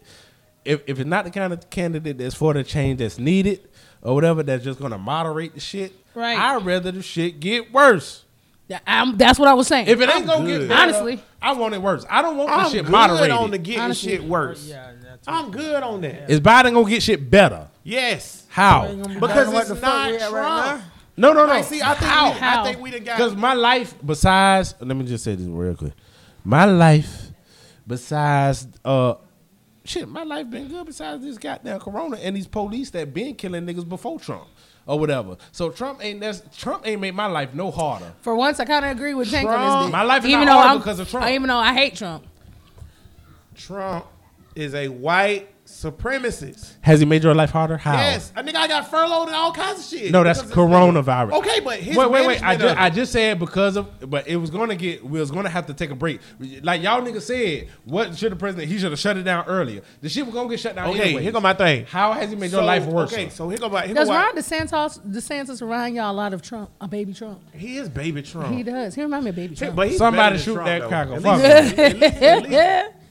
if if it's not the kind of candidate that's for the change that's needed or whatever, that's just gonna moderate the shit. Right. I'd rather the shit get worse. Yeah, I'm- that's what I was saying. If it ain't I'm gonna good. get better, Honestly. I want it worse. I don't want the I'm shit good moderated. on the getting Honestly. shit worse. Yeah, that's I'm good on that. Is Biden gonna get shit better? Yes. How? Because it's not we right Trump. No, no, no. Like, see, I think, How? we, I How? think we done got. Because my life, besides, let me just say this real quick. My life, besides, uh, shit, my life been good besides this goddamn corona and these police that been killing niggas before Trump or whatever. So Trump ain't that's Trump ain't made my life no harder. For once, I kind of agree with Tank on Trump- this. My life is even not though harder I'm, because of Trump. Even though I hate Trump. Trump is a white supremacist. Has he made your life harder? How? Yes, a nigga I got furloughed and all kinds of shit. No, that's coronavirus. Okay, but his wait, wait, wait. I just, I just said because of, but it was gonna get, we was gonna have to take a break. Like y'all niggas said, what should the president? He should have shut it down earlier. The shit was gonna get shut down. Okay, anyway. here go my thing. How has he made your So, life worse? Okay, so here go my. Here Does go my Ron DeSantis, DeSantis remind y'all a lot of Trump, a baby Trump? he is baby Trump. He does. He remind me of baby Trump. But he's Somebody shoot Trump, that though. cocker. Fuck least-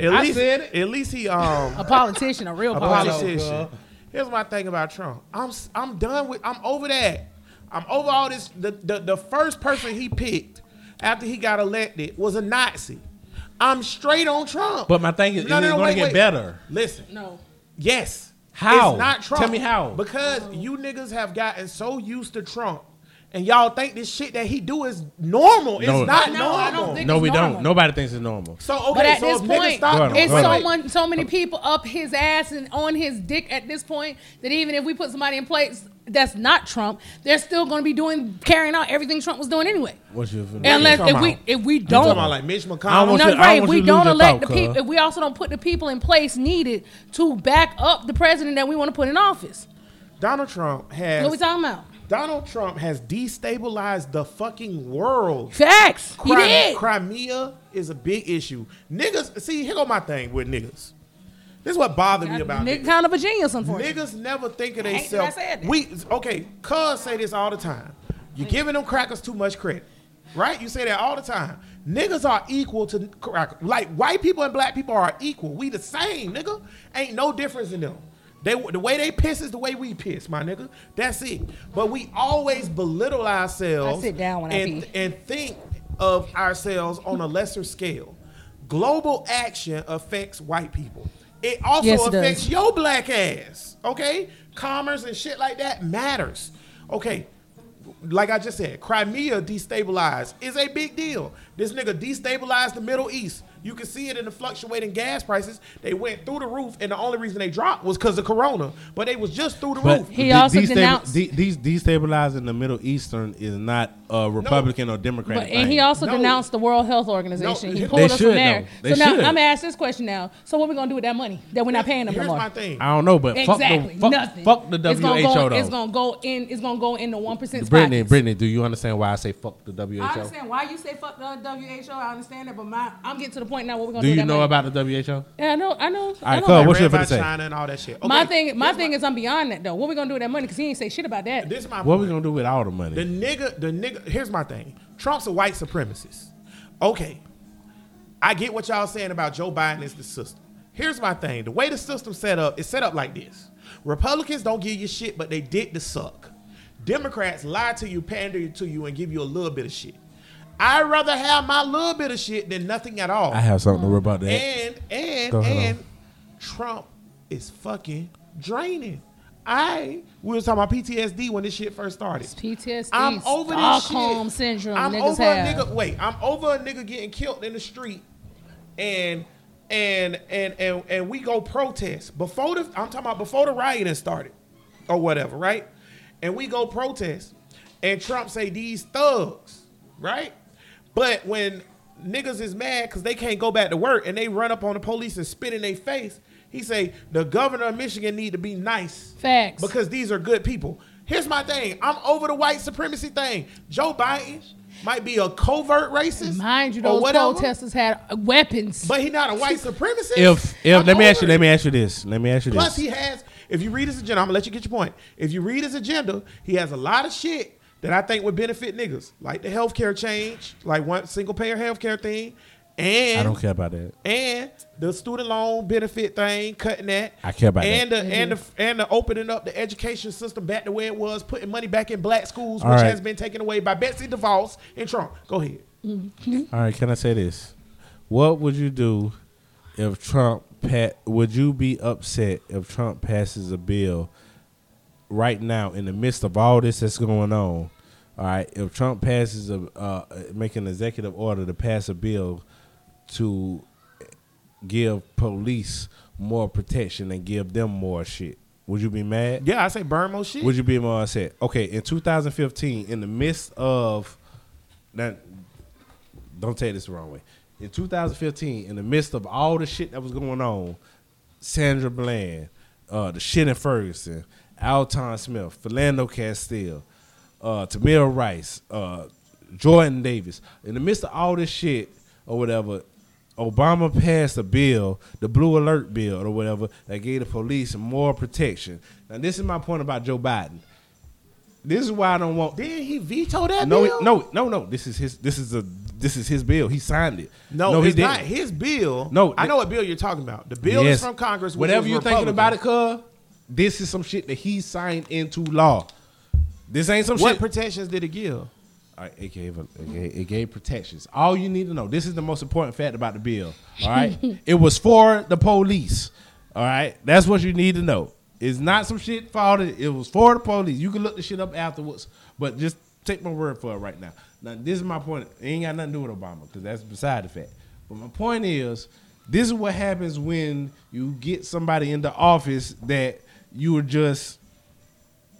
at least- at least- yeah. At I least, said it. At least he um A politician, a real a politician. politician. Here's my thing about Trump. I'm s- I'm done with. I'm over that. I'm over all this. The the, the first person he picked after he got elected was a Nazi. I'm straight on Trump. But my thing is, No, is no, it no, going wait, to get wait. better? Listen. No. Yes. How? It's not Trump. Tell me how. Because you niggas have gotten so used to Trump, and y'all think this shit that he do is normal. It's No. not No, normal. I don't think No, it's we normal. don't. Nobody thinks it's normal. so okay, But at so this if niggas point, stop Go ahead, it's go so much, so many people up his ass and on his dick at this point that even if we put somebody in place that's not Trump, they're still going to be doing carrying out everything Trump was doing anyway. What's your Unless talking if we about? if we don't talking about like Mitch I McConnell? want no, you- I right. want We you to don't your elect the thought, people. cuz. If we also don't put the people in place needed to back up the president that we want to put in office. Donald Trump has What are we talking about? Donald Trump has destabilized the fucking world. Facts. He did. Crimea is a big issue. Niggas, see, here go my thing with niggas. This is what bothered me about Nigga niggas. kind of a genius, unfortunately. Niggas never think of themselves. that I said that. We okay. Cuz say this all the time. You're giving them crackers too much credit, right? You say that all the time. Niggas are equal to crackers. Like white people and black people are equal. We the same, nigga. Ain't no difference in them. They the way they piss is the way we piss, my nigga. That's it. But we always belittle ourselves. I sit down when I and, pee. and think of ourselves on a lesser scale. Global action affects white people. It also Yes, it does. affects your black ass. Okay? Commerce and shit like that matters. Okay. Like I just said, Crimea destabilized is a big deal. This nigga destabilized the Middle East. You can see it in the fluctuating gas prices. They went through the roof, and the only reason they dropped was because of Corona. But they was just through the But roof. He de- also destabil- denounced- de- these destabilizing the Middle Eastern is not a Republican or Democrat. But, and he also No. denounced the World Health Organization. No, he they pulled us should, from there. They so now should. I'm gonna ask this question now. So what we gonna do with that money that we're not paying them Here's no more? my thing. I don't know, but Exactly. fuck the fuck, Nothing. fuck the It's gonna WHO go, though. It's gonna go in. It's gonna go in the one percent. Brittany, Brittany, do you understand why I say fuck the WHO? I understand why you say fuck the WHO. I understand that, but my I'm getting to the point now. What we gonna Do do? you know money. about the WHO? Yeah, I know. I know. I right, know cool. What's your about say? China and all that shit. my thing, my here's thing is I'm beyond that though. What we gonna do with that money? Because he ain't say shit about that. This is my What we gonna do with all the money? The nigga, the nigga. Here's my thing. Trump's a white supremacist. Okay, I get what y'all saying about Joe Biden is the system. Here's my thing. The way the system set up is set up like this. Republicans don't give you shit, but they dick to suck. Democrats lie to you, pander to you, and give you a little bit of shit. I'd rather have my little bit of shit than nothing at all. I have something to worry about that. And and Go ahead and Trump is fucking draining. I we was talking about PTSD when this shit first started. PTSD, I'm over this Stockholm shit. syndrome. I'm niggas over have. a nigga. Wait, I'm over a nigga getting killed in the street, and and and and and we go protest before the. I'm talking about before the rioting started, or whatever, right? And we go protest, and Trump say these thugs, right? But when niggas is mad because they can't go back to work and they run up on the police and spit in their face, he say the governor of Michigan need to be nice Facts. because these are good people. Here's my thing. I'm over the white supremacy thing. Joe Biden might be a covert racist. Mind you, those protesters had uh, weapons. But he not a white supremacist. if if I'm let me ask you, over let me ask you this. Let me ask you Plus, this. he has. If you read his agenda, I'm gonna let you get your point. If you read his agenda, he has a lot of shit that I think would benefit niggas, like the healthcare change, like one single payer healthcare thing, and I don't care about that. and the student loan benefit thing, cutting that. I care about that. and that. The, and the mm-hmm. and the opening up the education system back to where it was, putting money back in black schools, All which right. has been taken away by Betsy DeVos and Trump. Go ahead. All right, can I say this? What would you do if Trump pat? Would you be upset if Trump passes a bill right now in the midst of all this that's going on? All right, if Trump passes a uh, make an executive order to pass a bill to give police more protection and give them more shit, would you be mad? Yeah, I say burn more shit. Would you be more upset? Okay, in 2015, in the midst of that, don't take this the wrong way. In 2015, in the midst of all the shit that was going on, Sandra Bland, uh, the shit in Ferguson, Alton Smith, Philando Castile, uh, Tamir Rice, uh, Jordan Davis. In the midst of all this shit or whatever, Obama passed a bill, the Blue Alert bill or whatever, that gave the police more protection. Now, this is my point about Joe Biden. This is why I don't want. Did he veto that No, bill? he- no, no, no. This is his. This is a. This is his bill. He signed it. No, he it's didn't. not his bill. No, I know what bill you're talking about. The bill Yes. is from Congress. Whatever you're thinking about it, cuz this is some shit that he signed into law. This ain't some What shit. protections did it give? All right, it gave a, it gave, it gave protections. All you need to know. This is the most important fact about the bill. All right, it was for the police. All right, that's what you need to know. It's not some shit for the, It was for the police. You can look the shit up afterwards, but just take my word for it right now. Now, this is my point. It ain't got nothing to do with Obama because that's beside the fact. But my point is, this is what happens when you get somebody into office that you are just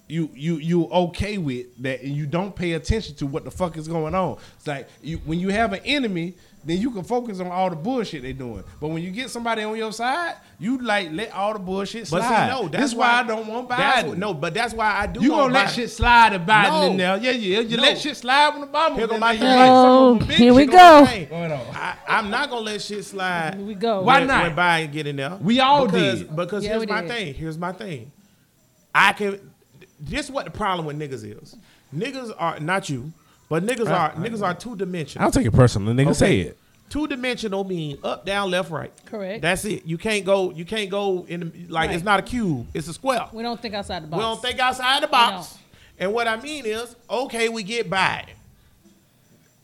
you you you okay with that, and you don't pay attention to what the fuck is going on. It's like you, when you have an enemy, then you can focus on all the bullshit they doing. But when you get somebody on your side, you like let all the bullshit But slide. see, no, this that's is why I don't want Biden. what- no, but that's why I do. you gonna let Biden. shit slide if Biden No. in there? Yeah, yeah. You No. let shit slide when Obama. Here was go in my there. thing. Like Oh, of here we go my go. thing. Going on. I, I'm not gonna let shit slide. Here we go. Why when, not? When Biden get in there, We all because, did. Because Yeah, here's my did. thing. Here's my thing. I can. This what the problem with niggas is. Niggas are not you, but niggas I- are I- niggas are two dimensional. I'll take it personal. Nigga, say it. Two dimensional mean up, down, left, right. Correct. That's it. You can't go. You can't go in the, like it's not a cube. It's a square. We don't think outside the box. We don't think outside the box. And what I mean is, okay, we get by.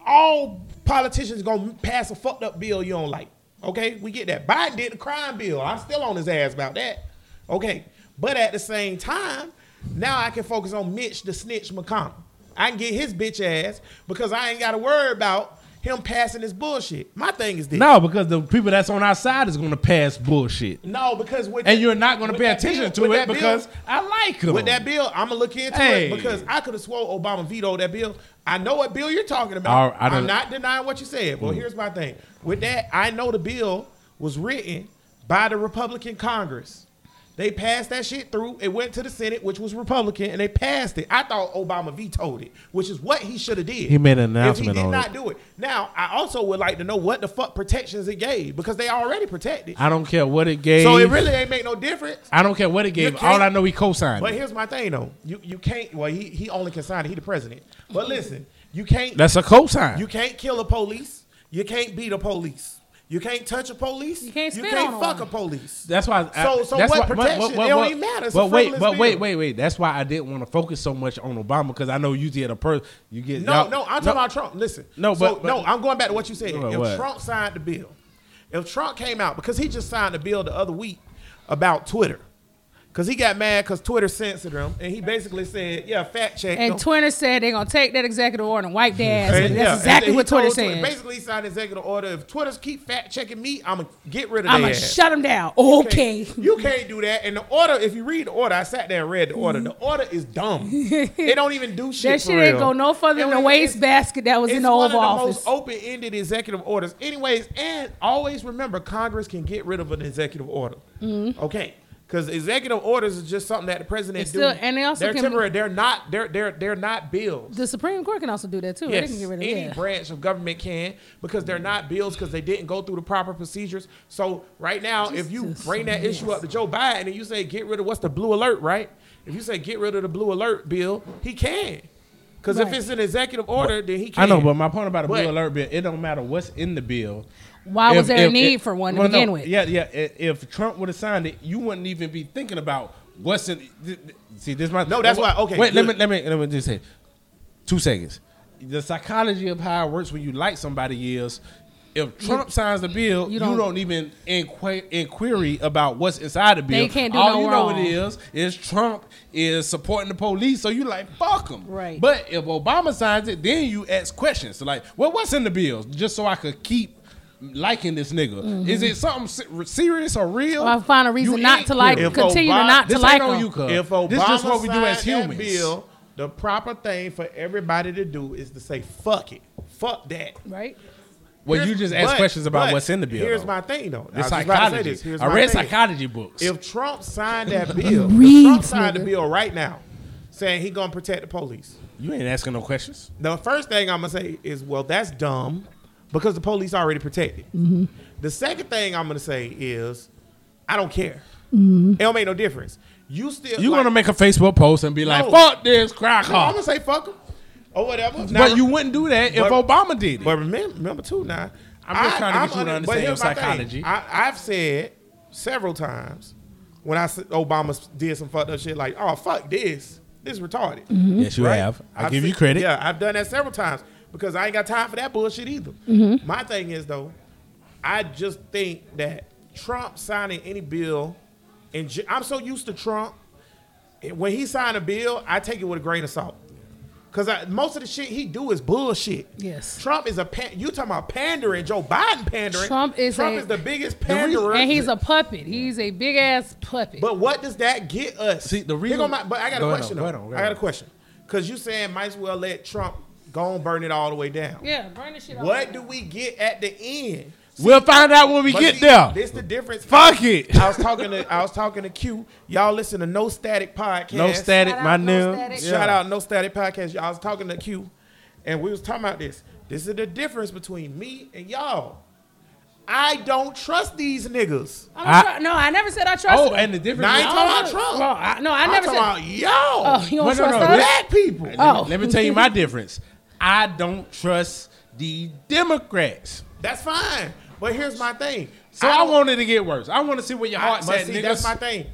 All politicians gonna pass a fucked up bill you don't like. Okay, we get that. Biden did the crime bill. I'm still on his ass about that. Okay, but at the same time, now I can focus on Mitch the snitch McConnell. I can get his bitch ass because I ain't got to worry about him passing his bullshit. My thing is this. No, because the people that's on our side is gonna pass bullshit. no, because with And you're not gonna pay attention bill- to it bill- because I like them. With that bill, I'm gonna look into Hey. it because I could have swore Obama vetoed that bill. I know what bill you're talking about. I I'm don't- denying what you said. Mm. But here's my thing. With that, I know the bill was written by the Republican Congress. They passed that shit through. It went to the Senate, which was Republican, and they passed it. I thought Obama vetoed it, which is what he should have did. He made an If announcement he did not it. do it. Now, I also would like to know what the fuck protections it gave because they already protected. I don't care what it gave. So it really ain't make no difference. I don't care what it gave. All I know, he co-signed. But it. here's my thing though. You you can't well he he only can sign it, he the president. But listen, you can't That's a co-sign. you can't kill a police. You can't beat a police. You can't touch a police. You can't You can't on fuck one. a police. That's why. I, So- so that's what why, protection? It don't even matter. It's but wait, frivolous but wait, wait, wait. That's why I didn't want to focus so much on Obama because I know you get a person. You get No, no, I'm talking about Trump. Listen. No, So, but- but- no, I'm going back to what you said. What, if what? Trump signed the bill, if Trump came out because he just signed a bill the other week about Twitter. Cause he got mad because Twitter censored him, and he basically said, "Yeah, fact check." And them. Twitter said they're gonna take that executive order and wipe their ass. And, And yeah, that's and exactly what Twitter said. Basically, he signed executive order. If Twitter keep fact checking me, I'm gonna get rid of that. I'm gonna ass. shut them down. You Okay. can't- You can't do that. And the order, if you read the order, I sat there and read the order. The order is dumb. they don't even do shit. That for shit ain't real. go no further than It the was- waste basket that was in the one of the Office. most open-ended executive orders. Anyways, and always remember, Congress can get rid of an executive order. Mm-hmm. Okay. Because executive orders is just something that the president It's do. still- and they also they're can- temporary. They're not. They're they're they're not bills. The Supreme Court can also do that too. They Yes, can get rid of any that. branch of government can because they're not bills because they didn't go through the proper procedures. So right now, if you bring that issue up to Joe Biden and you say get rid of what's the blue alert, right? If you say get rid of the blue alert bill, he can. Because if it's an executive order, then he can. I know, but my point about the But- blue alert bill, it don't matter what's in the bill. Why was If- there a need if- for one to well, no, begin with? Yeah, yeah. i- If Trump would have signed it, you wouldn't even be thinking about what's in. th- th- See, this my No, that's why- okay, Wait, let me let me let me just say, two seconds. The psychology of how it works when you like somebody is. If Trump signs the bill, you you don't, don't- even inqui- inquiry about what's inside the bill. They can't do All no you know it is is Trump is supporting the police, so you like fuck him. Right. But if Obama signs it, then you ask questions. So like, well, what's in the bill? Just so I could keep liking this nigga. Is it something serious or real? Or I find a reason You not to like clear. If continue Obama- to not to This like ain't on you, cuz. If Obama this is just what we do as humans. bill, the proper thing for everybody to do is to say fuck it, fuck that. Right? well, you just ask but- questions about what's in the bill. Here's though. my thing though. I the was just about to say psychology. this. I read thing. psychology books. If Trump signed that bill, if Read, Trump signed the bill right now, saying he gonna protect the police. you ain't asking no questions. The first thing I'm gonna say is, well, that's dumb, because the police already protected. Mm-hmm. The second thing I'm gonna say is, I don't care. Mm-hmm. It don't make no difference. You still You like, gonna make a Facebook post and be like, No. "Fuck this crack No, I'm gonna say fuck him or whatever. But you wouldn't do that if but- Obama did it. But remember, remember too now. I'm just trying to get you to understand but your here's thing. psychology. I, I've said several times when I said Obama did some fucked up shit like, "Oh fuck this, this is retarded." yes, you Right? have. I I've give you credit. Yeah, I've done that several times because I ain't got time for that bullshit either. Mm-hmm. My thing is though, I just think that Trump signing any bill, and I'm so used to Trump. When he signed a bill, I take it with a grain of salt. Cause I, most of the shit he do is bullshit. Yes. Trump is a pan- you talking about pandering? Joe Biden pandering? Trump is Trump a- is the biggest reason- panderer. and he's a puppet. He's a big ass puppet. But what does that get us? See, the Here reason- my- but I got Go a ahead question. on, go though. ahead on, go I got ahead a question. Cause you saying might as well let Trump go and burn it all the way down. yeah, burn the shit. What the do way. we get at the end? We'll find out when we But get see, there. This the difference. Fuck it. I was talking to I was talking to Q. Y'all listen to No Static podcast. No static, Shout my out, No nigga. Static. Shout out No Static podcast. Y'all was talking to Q, and we was talking about this. This is the difference between me and y'all. I don't trust these niggas. I I- don't tru- no, I never said I trust. Oh, him. and the difference. Now, I ain't talking about Trump. Well, I, no, I I'm never talking said. about y'all. Oh, you don't No, no, trust no, us? black people. Let, Oh. me, let me oh. tell you my difference. I don't trust the Democrats. That's fine. But here's my thing. So I, don't- wanted to get worse. I want to see where your I, heart's but at, see, niggas. that's my thing.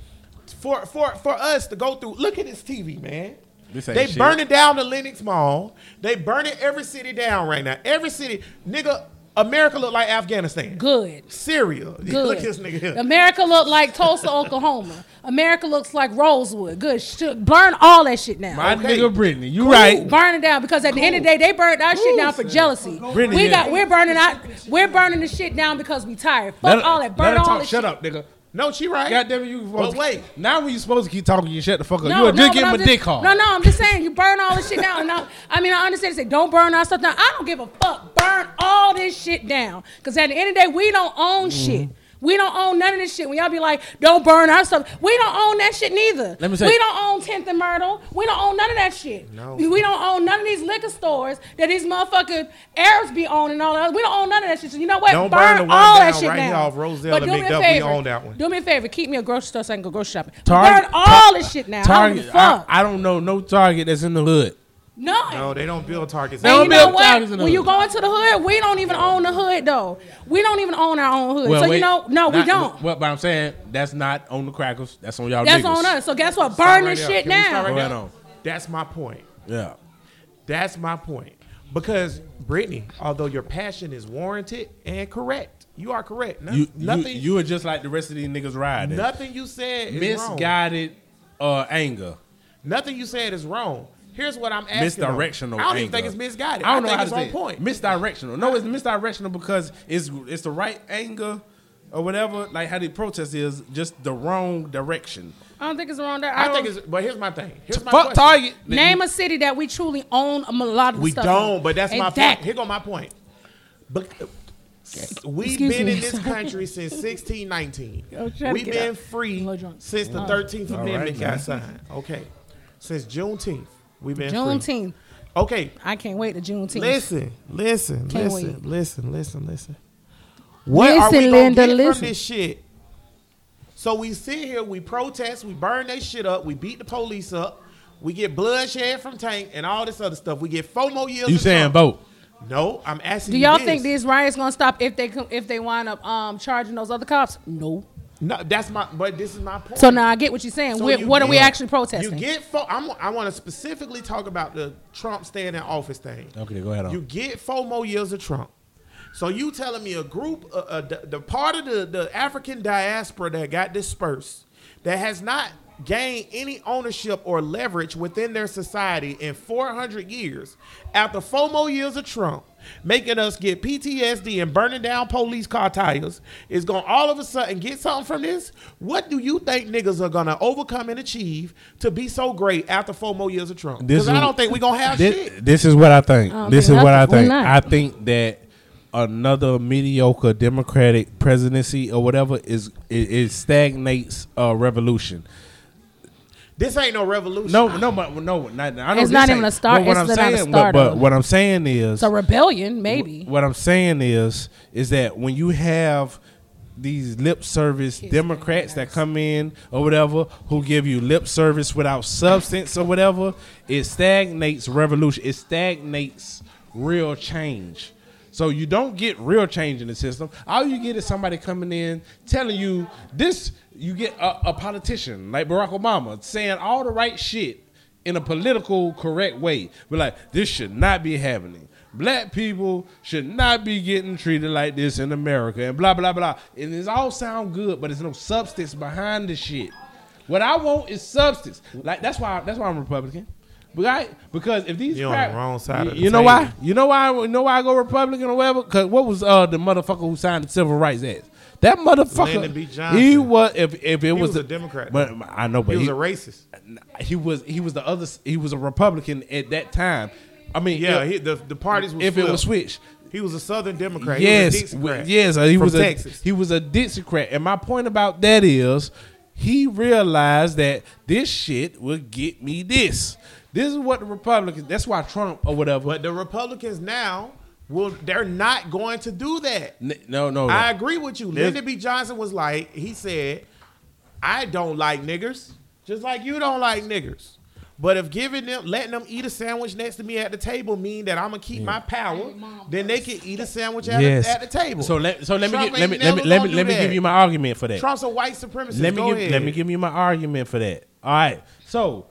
For for for us to go through, look at this TV, man. This They shit. burning down the Lenox Mall. They burning every city down right now. Every city, nigga. America looked like Afghanistan. Good. Syria. Good. Look at this nigga here. America looked like Tulsa, Oklahoma. America looks like Rosewood. Good. Shit. Burn all that shit down. my Okay. nigga Brittany, you right. Burn it down because at the end of the day, they burned our shit down for jealousy. Brittany, we yeah. got we're burning out we're burning the shit down because we tired. Fuck Let her- all that. Burn her all talk. that Shut shit. up, nigga. No, she right. God damn it, you. But Supposed wait. Now when you supposed to keep talking, you shut the fuck up. No, you a no, just but give him I'm a just- dick hard. No, no, I'm just saying you burn all this shit down. No, I mean I understand. Say don't burn our stuff down. I don't give a fuck. Burn all this shit down. Cause at the end of the day, we don't own Mm-hmm. shit. We don't own none of this shit. When y'all be like, don't burn our stuff, we don't own that shit neither. Let me say- we don't own 10th and Myrtle. We don't own none of that shit. No. We don't own none of these liquor stores that these motherfucking Arabs be owning and all that. We don't own none of that shit. So you know what? Don't burn, burn the one all down that shit right down. here off Roselle But and do me a McDuff. We favor. own that one. Do me a favor. Keep me a grocery store so I can go grocery shopping. Target- burn all this shit now. I don't give Target. a fuck. I, I don't know no Target that's in the hood. No. No, they don't build targets. They don't build what? towers in the When you go into the hood, we don't even own the hood though. We don't even own our own hood. so wait, you know, no, we don't. Well, but I'm saying that's not on the crackers. That's on y'all That's niggas. on us. So guess what? Start Burn right this shit Can we start right Go ahead there? on. That's my point. Yeah. That's my point. Because Brittany, although your passion is warranted and correct, you are correct. No- You, you, nothing, you are just like the rest of these niggas riding. nothing you said is wrong. Misguided uh, anger. Nothing you said is wrong. Here's what I'm asking. though. Misdirectional. I don't even think it's misguided. I don't know think how it's to on say it. point. Misdirectional. No, it's misdirectional because it's it's the right anger or whatever. Like how the protest is, just the wrong direction. I don't think it's wrong there. I don't- think it's. But here's my thing. Here's my Fuck question. Target. Name a city that we truly own a lot of We stuff. don't. But that's And my that- point. Here go my point. But uh, we've Excuse been me. in this country since 1619. I was trying to We've been out. free I'm a little drunk. since the Oh. 13th Amendment right, got signed. Okay. Since Juneteenth, we've been free. Juneteenth. Okay. I can't wait to Juneteenth. Listen, listen, Can't listen, wait. listen, listen, listen. What are we Listen, gonna Linda, get listen. from this shit? So we sit here, we protest, we burn that shit up, we beat the police up, we get bloodshed from Tank and all this other stuff. We get four more years. You saying Trump. vote? No, I'm asking. Do you y'all this. think these riots gonna stop if they if they wind up um charging those other cops? No. No, that's my. But this is my point. So now I get what you're saying. So you what are we actually protesting? You get. Fo- I'm, I want to specifically talk about the Trump staying in office thing. Okay, go ahead on. You get four more years of Trump. So you telling me a group, uh, uh, the, the part of the, the African diaspora that got dispersed, that has not gained any ownership or leverage within their society in 400 years, after four more years of Trump, making us get PTSD and burning down police car tires, is going to all of a sudden get something from this? What do you think niggas are going to overcome and achieve to be so great after four more years of Trump? Because I don't think we're going to have this, shit. this is what I think. I This is what I think. I think that another mediocre Democratic presidency or whatever is it, it stagnates a revolution. This ain't no revolution. No, no, but no, not, I know It's not even a start- But what it's I'm not a saying, start but, but what I'm saying is, it's a rebellion, maybe. what I'm saying is, is that when you have these lip service Democrats that come in or whatever who give you lip service without substance or whatever, it stagnates revolution. It stagnates real change. So you don't get real change in the system. All you get is somebody coming in telling you this. You get a, a politician like Barack Obama saying all the right shit in a political correct way. But like this should not be happening. Black people should not be getting treated like this in America and blah blah blah. And it all sound good, but there's no substance behind the shit. What I want is substance. Like that's why that's why I'm Republican. Right? Because if these You're on the wrong side you, of the you know table. why? You know why? You know why I go Republican or whatever? Because what was uh the motherfucker who signed the Civil Rights Act? That motherfucker, Lyndon B. Johnson. he was if if it was, was the- a Democrat, but though. I know, but He he, was a racist. he was he was the other he was a Republican at that time. I mean, Yeah, if, he, the the parties if it was switched, He was a Southern Democrat. yes, he was a yes, he was a Texas. he was a Dixiecrat. And my point about that is, he realized that this shit would get me this. This is what the Republicans. That's why Trump or whatever. but the Republicans now will they're not going to do that. No, no, no. I agree with you. There's- Lyndon B. Johnson was like, he said, I don't like niggers, just like you don't like niggers. But if giving them, letting them eat a sandwich next to me at the table mean that I'm gonna keep my power, then they can eat a sandwich at, yes. the, at the table. So let so let me get, let me let me let me let me give you my argument for that. Trump's a white supremacist. let me Go give ahead. let me give you my argument for that. All right. So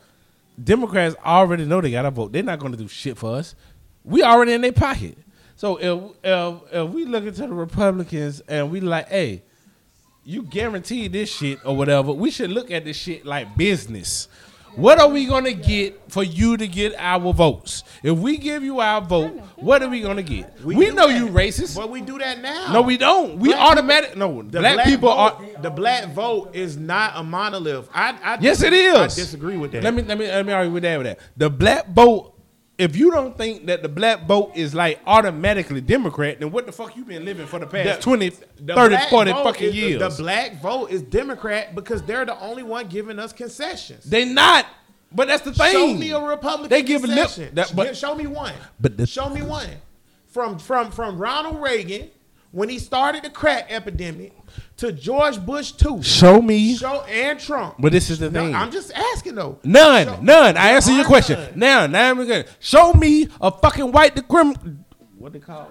Democrats already know they got to vote. They're not going to do shit for us. We already in their pocket. So if, if if we look into the Republicans and we like, hey, you guarantee this shit or whatever, we should look at this shit like business. What are we gonna get for you to get our votes? If we give you our vote, what are we gonna get? We, do know that. you racist. but we do that now. no, we don't. We Black people- automatic. No, The black, people vote, are. the black vote is not a monolith. I, I Yes, it is. I disagree with that. Let me let me let me argue with that with that. The black vote. If you don't think that the black vote is like automatically Democrat, then what the fuck you been living for the past The- 20, The 30, 40 fucking is- years? The black vote is Democrat because they're the only one giving us concessions. they not. But that's the thing. Show me a Republican They give a lip- concession. that- but- show me one. But the- show me one. From from from Ronald Reagan when he started the crack epidemic to George Bush too. Show me. Show and Trump. But this is the No, thing. I'm just asking though. None, Show- none. I answer your question. none. Now, now I'm gonna show me a fucking white decrim. What they call?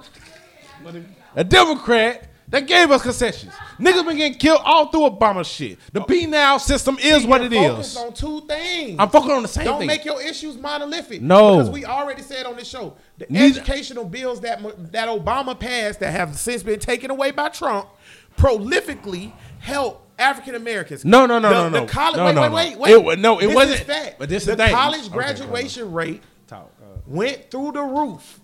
What they- a Democrat that gave us concessions. Niggas been getting killed all through Obama shit. The P now system is what it is. Focused on two things. I'm focusing on the same Don't thing. make your issues monolithic. No. because we already said on this show the Neither- educational bills that that Obama passed that have since been taken away by Trump prolifically help African Americans. No, no, no, the, no, no. The college, No, wait, no, wait, wait, wait. It no, it This wasn't- Is fact. but this is the the thing. college Okay, graduation rate Talk, uh, went through the roof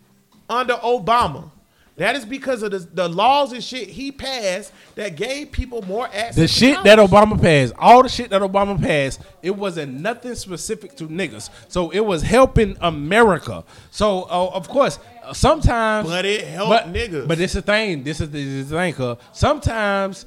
under Obama. That is because of the, the laws and shit he passed that gave people more access. The shit that. Obama passed, all the shit that Obama passed, it wasn't nothing specific to niggas. So it was helping America. So uh, of course, sometimes, But it helped but, niggas. But it's the thing. This is the, this is the thing. Cause sometimes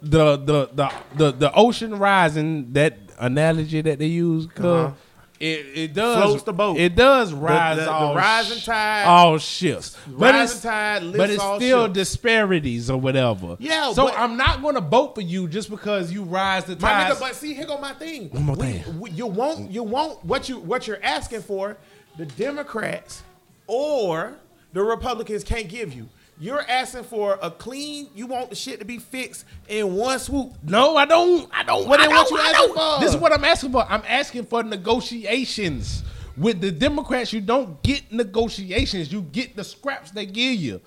the the the the, the ocean rising that analogy that they use, cause Uh-huh. It, it does Floats the boat. It does rise the- the all rising tide- all shifts. But rising tide lifts but it's all still ships. disparities or whatever. Yeah, So but- I'm not going to vote for you just because you rise the My tide. nigga, but see, here go my thing. One more We- thing. we- you won't, you won't. What you, what you're asking for, the Democrats or the Republicans can't give you. You're asking for a clean. You want the shit to be fixed in one swoop. no, I don't. I don't. What I then what don't, you I asking don't. for? This is what I'm asking for. I'm asking for negotiations. With the Democrats, you don't get negotiations. You get the scraps they give you.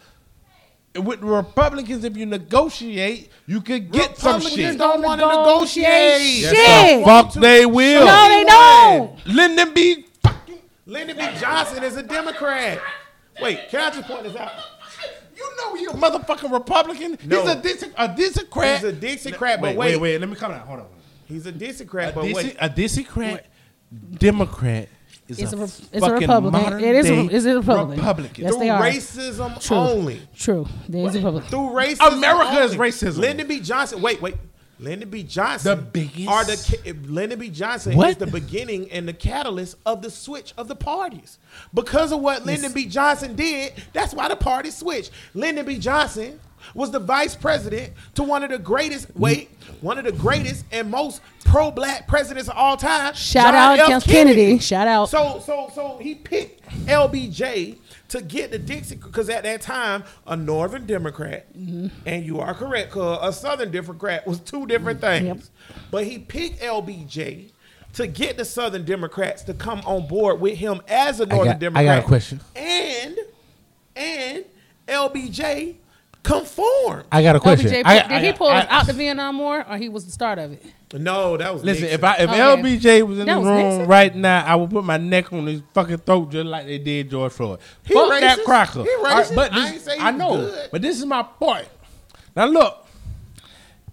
With the Republicans, if you negotiate, you could get some Republicans shit. don't want to Negotiate negotiate. shit. Yes, the fuck they will. No, they don't. Lyndon B. Fucking. Lyndon B. Johnson is a Democrat. Wait, can I just point this out? You know he a motherfucking Republican. No. He's a dis- a Dixiecrat. He's a Dixiecrat, but wait, wait. wait, wait. Let me come out. Hold on. He's a Dixiecrat, A, but Dixie, wait. a Dixiecrat Democrat is It's a, a Re- it's a fucking Republican. modern It is a- day it's a Republican. Republican. Yes, Through they are. racism True. only. True. There's a Republican. Through racism. America is only. racism. Lyndon B. Johnson. Wait, wait. Lyndon B. Johnson. The biggest- Are the Lyndon B. Johnson is the beginning and the catalyst of the switch of the parties. Because of what Lyndon B. Johnson did, that's why the party switched. Lyndon B. Johnson was the vice president to one of the greatest. Wait, one of the greatest and most pro-black presidents of all time. Shout John out F. Kennedy. Kennedy. Shout out. So so so he picked LBJ to get the Dixie because at that time a Northern Democrat, Mm-hmm. and you are correct, cause a Southern Democrat was two different things. Yep. But he picked LBJ to get the Southern Democrats to come on board with him as a Northern got- I got a question. And and LBJ conform. I got a question. LBJ, I- did I- he pull I- us out the Vietnam War, or he was the start of it? No, that was Listen, Nixon. if I if Okay. LBJ was in That the was room Nixon? right now, I would put my neck on his fucking throat just like they did George Floyd. He Fuck that racist. cracker. He All right, racist. but I this, ain't say he I know, good. but this is my point. Now look,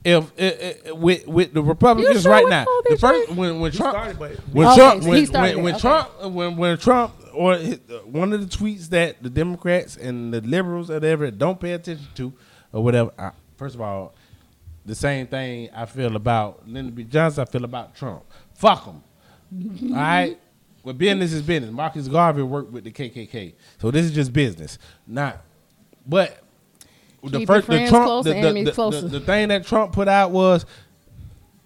if uh, uh, with with the Republicans sure right now, the first when when Trump started, when Okay, Trump so when, he started when, when okay. Trump when when Trump or uh, one of the tweets that the Democrats and the liberals or whatever don't pay attention to or whatever. I, first of all, the same thing I feel about Lyndon B. Johnson. I feel about Trump. Fuck him. all right. Well, business is business. Marcus Garvey worked with the KKK, so this is just business. Not, but the first the Trump the, the- the- the thing that Trump put out was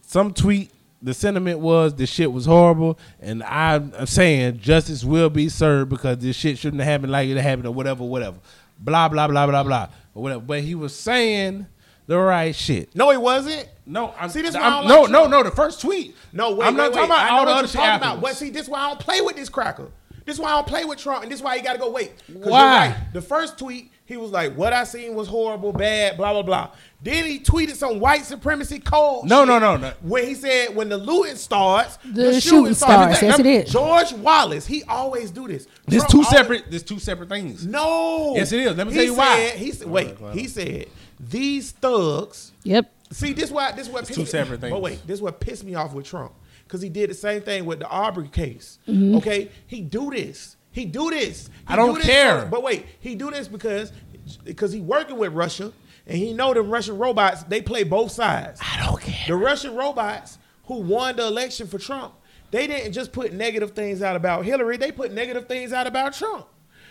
some tweet. The sentiment was this shit was horrible, and I'm saying justice will be served because this shit shouldn't have happened like it happened or whatever, whatever. Blah blah blah blah blah or whatever. But he was saying the right shit. no, he wasn't. No, I'm, See, this I'm- no, like no, Trump. no. The first tweet. No, wait, I'm not wait, talking wait. about all the what other shit talking about. afterwards. See, this is why I don't play with this cracker. This is why I don't play with Trump, and this is why you got to go wait. Why? you're right. The first tweet, he was like, "What I seen was horrible, bad, blah blah blah." Then he tweeted some white supremacy code. No, shit no, no, no. When he said, "When the looting starts, The shooting starts. Yes, it is. George Wallace, he always do this. There's Trump two always- separate. There's two separate things. No. Yes, it is. Let me He tell you why. He said, "Wait." He said, "These thugs." Yep. See, this why this what two separate things. But wait, this what pissed me off with Trump because he did the same thing with the Aubrey case. Mm-hmm. Okay, he do this. He do this. He I don't do this care. so- but wait, he do this because because he working with Russia and he know the Russian robots. They play both sides. I don't care. The Russian robots who won the election for Trump, they didn't just put negative things out about Hillary. They put negative things out about Trump.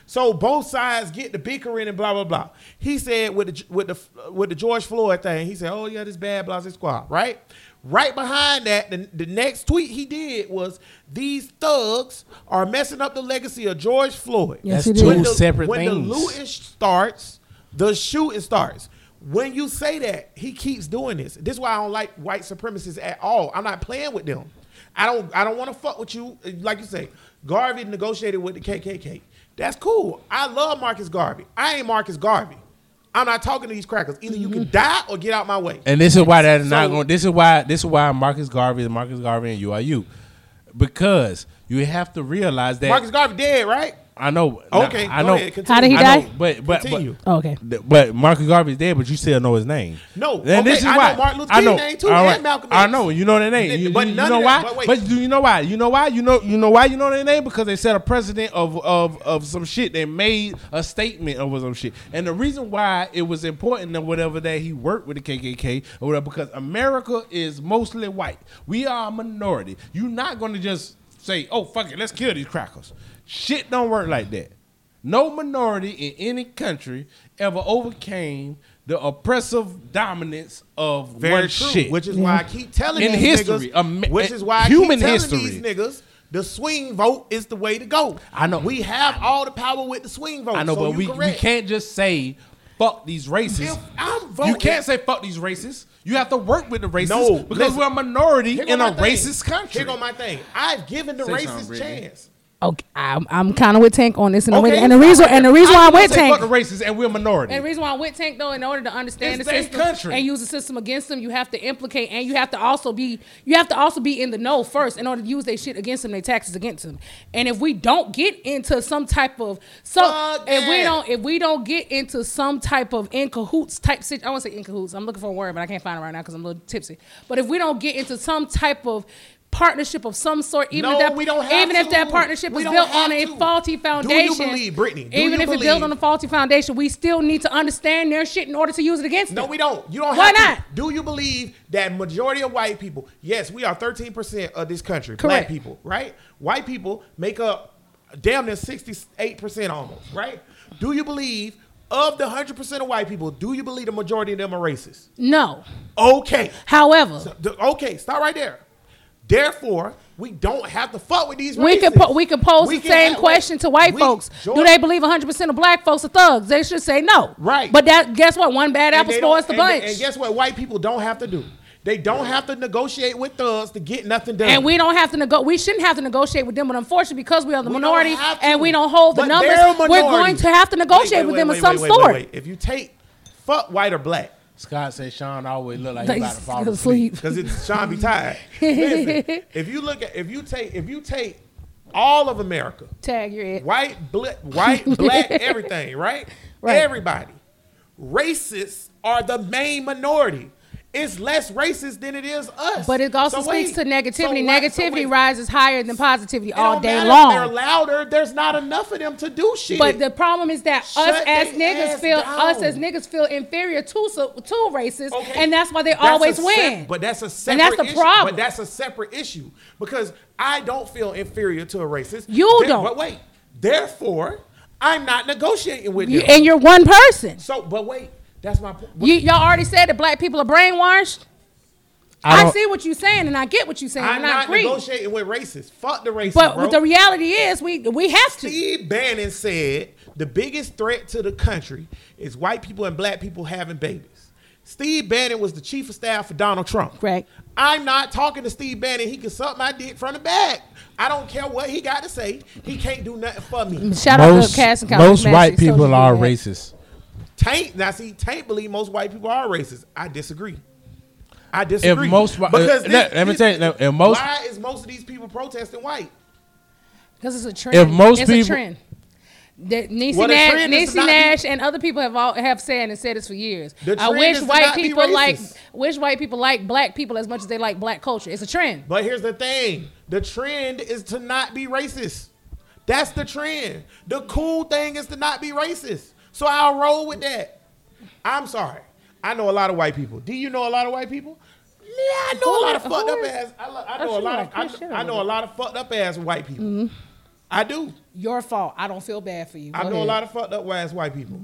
So both sides get the bickering and blah blah blah. He said with the with the with the George Floyd thing, he said, "Oh yeah, this bad blah this squad." Right, right behind that, the, the next tweet he did was, "These thugs are messing up the legacy of George Floyd." Yes, That's two is. When the, separate when things. the looting starts, the shooting starts. When you say that, he keeps doing this. This is why I don't like white supremacists at all. I'm not playing with them. I don't. I don't want to fuck with you. Like you say, Garvey negotiated with the KKK. That's cool. I love Marcus Garvey. I ain't Marcus Garvey. I'm not talking to these crackers. Either you can mm-hmm. die or get out my way. And this is why that is not So- going. This is why. This is why Marcus Garvey is Marcus Garvey and you are you, because you have to realize that. Marcus Garvey dead, right? I know. Okay, I go know. ahead. How did he I die? know, but but Continue. but, Oh, okay. but Marcus Garvey's dead, but you still know his name. No, and okay, this is I know why Martin Luther I know. King name too, All and Malcolm I X. know you know their name. You, But you- you none know of why? that- but But, do you know why? You know why? You know you know why you know their name because they set a precedent of of of some shit. They made a statement over some shit, and the reason why it was important or whatever that he worked with the KKK or whatever because America is mostly white. We are a minority. You're not going to just say, "Oh fuck it, let's kill these crackers." Shit don't work like that. No minority in any country ever overcame the oppressive dominance of Very one true. shit. Which is why I keep telling In these history, niggas. Ama- which is why I human keep telling history. these niggas. The swing vote is the way to go. I know. We have all the power with the swing vote. I know, so but we, we can't just say fuck these races. I'm you can't say fuck these races. You have to work with the races No, because listen. we're a minority in a thing. racist country. Here go my thing. I've given the Say racist chance. Okay, I'm, I'm kind of with Tank on this, and, the Okay, way- and the reason and the reason why I I went say Tank fuck the races and we're a minority. And the reason why I went tank though, in order to understand It's the system country. and use the system against them, you have to implicate and you have to also be you have to also be in the know first in order to use their shit against them, their taxes against them. And if we don't get into some type of so Fuck if we don't if we don't get into some type of in cahoots type sit I want to say in cahoots. I'm looking for a word, but I can't find it right now because I'm a little tipsy. But if we don't get into some type of partnership of some sort, even No, if that we don't have even if that to. partnership We is built on a to. faulty Do you foundation, believe, Brittany? Do even if it's built on a faulty foundation, we still need to understand their shit in order to use it against No, them. No, we don't. You don't Why have to. not? Do you believe that majority of white people? Yes, we are 13% of this country. Correct. Black people, right? White people make up damn near 68% almost, right? Do you believe of the 100% of white people, do you believe the majority of them are racist? No. Okay. However, The- okay, stop right there. Therefore, we don't have to fuck with these we racists. could po- we can pose We the can same have- question to white we- folks. George- Do they believe 100 percent of black folks are thugs? They should say no. Right. But that guess what? One bad apple spoils the bunch. And guess what? White people don't have to do. They don't have to negotiate with thugs to get nothing done. And we don't have to nego- We shouldn't have to negotiate with them, but unfortunately, because we are the We minority and we don't hold the numbers, we're going to have to negotiate Wait, wait, with wait, them of some sort. wait, wait. If you take Fuck white or black. Scott said Sean always look like he Like, about to fall go asleep. Because it's Sean be tired. Listen, if you look at if you take if you take all of America, Tag your it. white, bla- white, black, everything, right? Right. Everybody. Racists are the main minority. It's less racist than it is us. But it also So speaks wait, to negativity. so why- so negativity rises higher than positivity it all day long. They're louder. There's not enough of them to do shit. But the problem is that Shut us as niggas ass feel down. us as niggas feel inferior to so- to races, Okay. and that's why they That's always sep- win. but that's a separate And that's the issue. problem. But that's a separate issue because I don't feel inferior to a racist. You There- don't. But wait, therefore, I'm not negotiating with You- them. and you're one person. so, but wait, that's my point. You, y'all already said that black people are brainwashed. I I, see what you're saying, and I get what you're saying, I'm and I not agree. negotiating with racists. Fuck the racists, But bro. the reality is, we we have to. Steve Bannon said the biggest threat to the country is white people and black people having babies. Steve Bannon was the chief of staff for Donald Trump. Correct. I'm not talking to Steve Bannon. He can suck my dick from the back. I don't care what he got to say. He can't do nothing for me. Shout out Most, to Cass and most white people are racist. Tank now see Tank believe most white people are racist. I disagree. I disagree. If most because uh, let- let me this- tell you, if most- why is most of these people protesting white? because it's a trend. If most it's people- a trend. That Niecy Well, Nash, trend is Niecy not be- and other people have all, have said and said this for years. The I trend wish is to white not be people like wish white people like black people as much as they like black culture. It's a trend. But here's the thing: the trend is to not be racist. That's the trend. The cool thing is to not be racist. So I'll roll with that. I'm sorry. I know a lot of white people. Do you know a lot of white people? Yeah, I know a lot of fucked up ass. I, lo- I know a lot I of. I, I know a lot of fucked up ass white people. Mm-hmm. I do. Your fault. I don't feel bad for you. I Go know a lot of fucked up ass white people.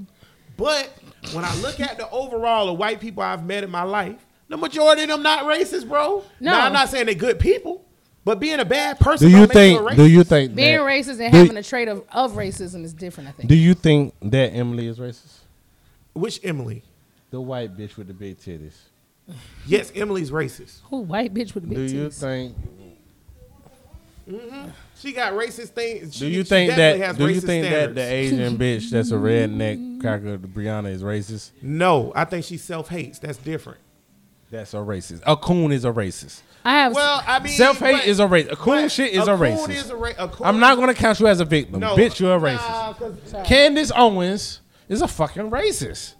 But when I look at the overall of white people I've met in my life, the majority of them not racist, bro. No. Now, I'm not saying they're good people, but being a bad person Do you don't make you a think? racist. Do you think Being that, racist and do- having a trait of, of racism is different. I think. Do you think that Emily is racist? Which Emily? The white bitch with the big titties. Yes, Emily's racist. Who white bitch with the big titties? Do you titties? think? Mm-hmm. She got racist things. Do you think definitely that? has Do you racist think that the. Asian bitch that's a redneck cracker, Brianna, is racist? No, I think she self hates. That's different. That's a racist. A coon is a racist. I have. Well, I mean, Self hate is a racist. A coon but shit is a a coon racist. is a ra- a coon I'm not gonna count you as a victim. No, Bitch, you're a nah, Candace Owens is a fucking racist.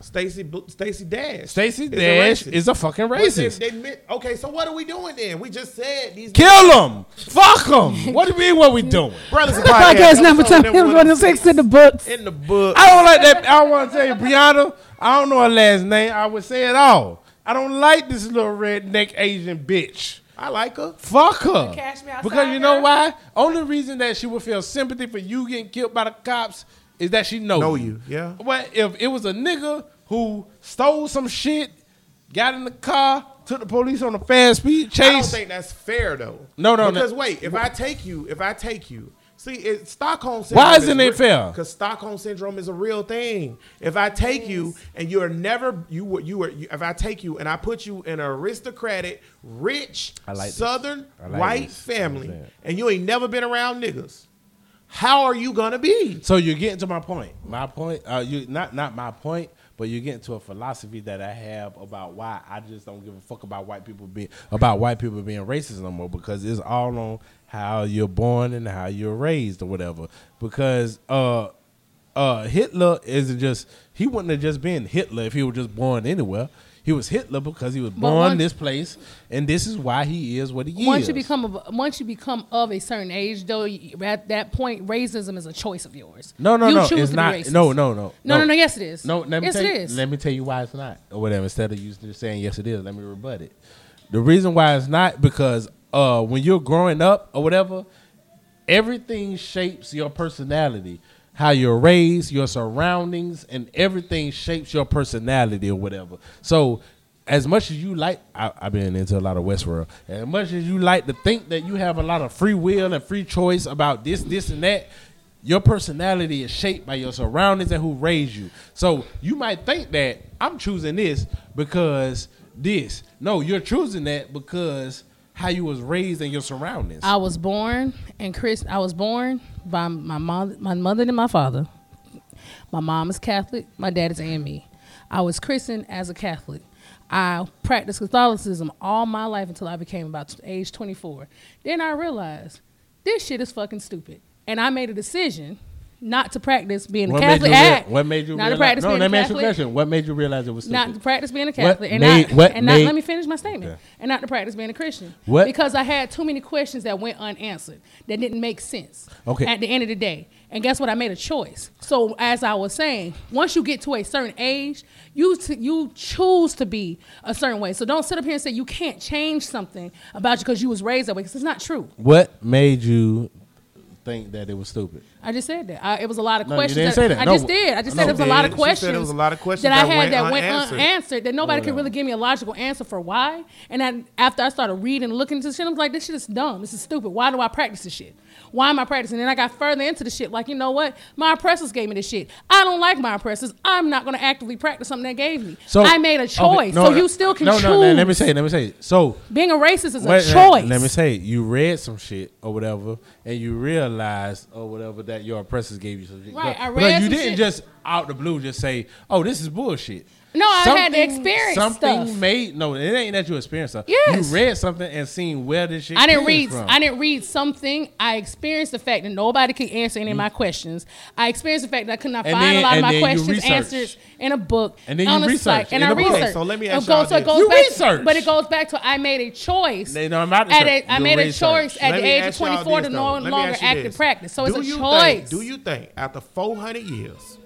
Stacey Bl- Stacey Dash. Stacey is a Dash is a fucking But they- racist. they okay, so what are we doing then? We just said these Kill them. Fuck them. What do you mean? What we doing? brothers. and podcast number episode ten. number One six in the books. in the book. I don't like that. I want to tell you, Brianna. I don't know her last name. I would say it all. I don't like this little redneck Asian bitch. I like her. Fuck her. Cash me outside because you know girl? why? Only reason that she would feel sympathy for you getting killed by the cops is that she know, Know you, yeah. But if it was a nigga who stole some shit, got in the car, took the police on a fast speed chase. I don't think that's fair though. No, no, no. Because wait, if I take you, if I take you, see, it, Stockholm syndrome. Why isn't it fair? Because Stockholm syndrome is a real thing. If I take you and you're never you were you were you, if I take you and I put you in an aristocratic, rich, I like. Southern I like white this. family, and you ain't never been around niggas, how are you gonna be? So you're getting to my point. My point, uh, you not not my point, but you're getting to a philosophy that I have about why I just don't give a fuck about white people being about white people being racist no more because it's all on how you're born and how you're raised or whatever. Because uh, uh, Hitler isn't just he wouldn't have just been Hitler if he was just born anywhere. He was Hitler because he was born once- this place, and this is why he is what he Once is. Once you become of, once you become of a certain age, though, at that point, racism is a choice of yours. no, no, you no, choose it's not. racist. No, no, no, no, no, no. Yes, it is. No, let me yes, tell you, is. Let me tell you why it's not, or whatever. Instead of you just saying yes, it is. Let me rebut it. The reason why it's not because uh, when you're growing up or whatever, everything shapes your personality. How you're raised, your surroundings, and everything shapes your personality or whatever. So, as much as you like, I, I've been into a lot of Westworld. As much as you like to think that you have a lot of free will and free choice about this, this, and that, your personality is shaped by your surroundings and who raised you. So you might think that I'm choosing this because this. No, you're choosing that because how you was raised and your surroundings. I was born and Chris. I was born by my mom, my mother, and my father. My mom is Catholic. My dad is AME. I was christened as a Catholic. I practiced Catholicism all my life until I became about age 24. Then I realized this shit is fucking stupid. And I made a decision not to practice being a What made Catholic. you rea- act, what made you not realize? to practice no, being let a me ask you a question. What made you realize it was stupid? not to practice being a What Catholic, and made- not, what and not let me finish my statement, Okay. and not to practice being a Christian. What- Because I had too many questions that went unanswered that didn't make sense. Okay. At the end of the day, and guess what? I made a choice. So as I was saying, once you get to a certain age, you t- you choose to be a certain way. So don't sit up here and say you can't change something about you because you was raised that way because it's not true. What made you think that it was stupid? I just said that. I, it was a lot of No, you questions. didn't that- say that. I No. just did. I just No, said it was a lot of did. She said questions. it was a lot of questions that I that had went that went unanswered. unanswered that nobody could really give me a logical answer for why. And then after I started reading and looking into shit, I was like, this shit is dumb. This is stupid. Why do I practice this shit? Why am I practicing? And I got further into the shit. Like, you know what? My oppressors gave me this shit. I don't like my oppressors. I'm not going to actively practice something they gave me. I made a okay, choice. no, so you still can no, choose. No, no, let me say, it, let me say. it. So Being a racist is a choice. Let me say, it. you read some shit or whatever, and you realized or whatever that your oppressors gave you some shit. Right, I read. But you didn't shit. just out the blue just say, "Oh, this is bullshit." No, I had to experience something stuff. made no. It ain't that you experienced stuff. Yes. you read something and seen where this shit. I didn't read. From. I didn't read something. I experienced the fact that nobody could answer any of mm. my questions. I experienced the fact that I could not And find then- a lot of my questions answered in a book. And then on you a site, and in I researched. Okay, so let me ask y'all so it goes You back, researched. but it goes back to I made a choice. They know about At research. a, I You made a choice at Let the age of 24 this, to no longer you active practice. So it's a choice. Do you think after 400 years,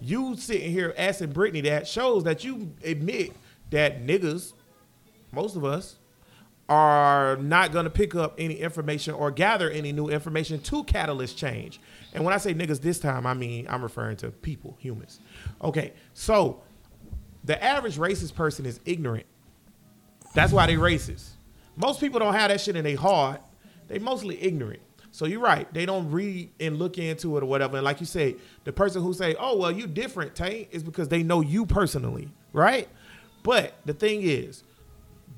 you sitting here asking Brittany that shows that you admit that niggas, most of us, are not going to pick up any information or gather any new information to catalyst change. And when I say niggas this time, I mean I'm referring to people, humans. Okay, so the average racist person is ignorant. That's why they racist. Most people don't have that shit in their heart. They mostly ignorant. So you're right. They don't read and look into it or whatever. And like you say, the person who say, "Oh well, you different, Tank," is because they know you personally, right? But the thing is,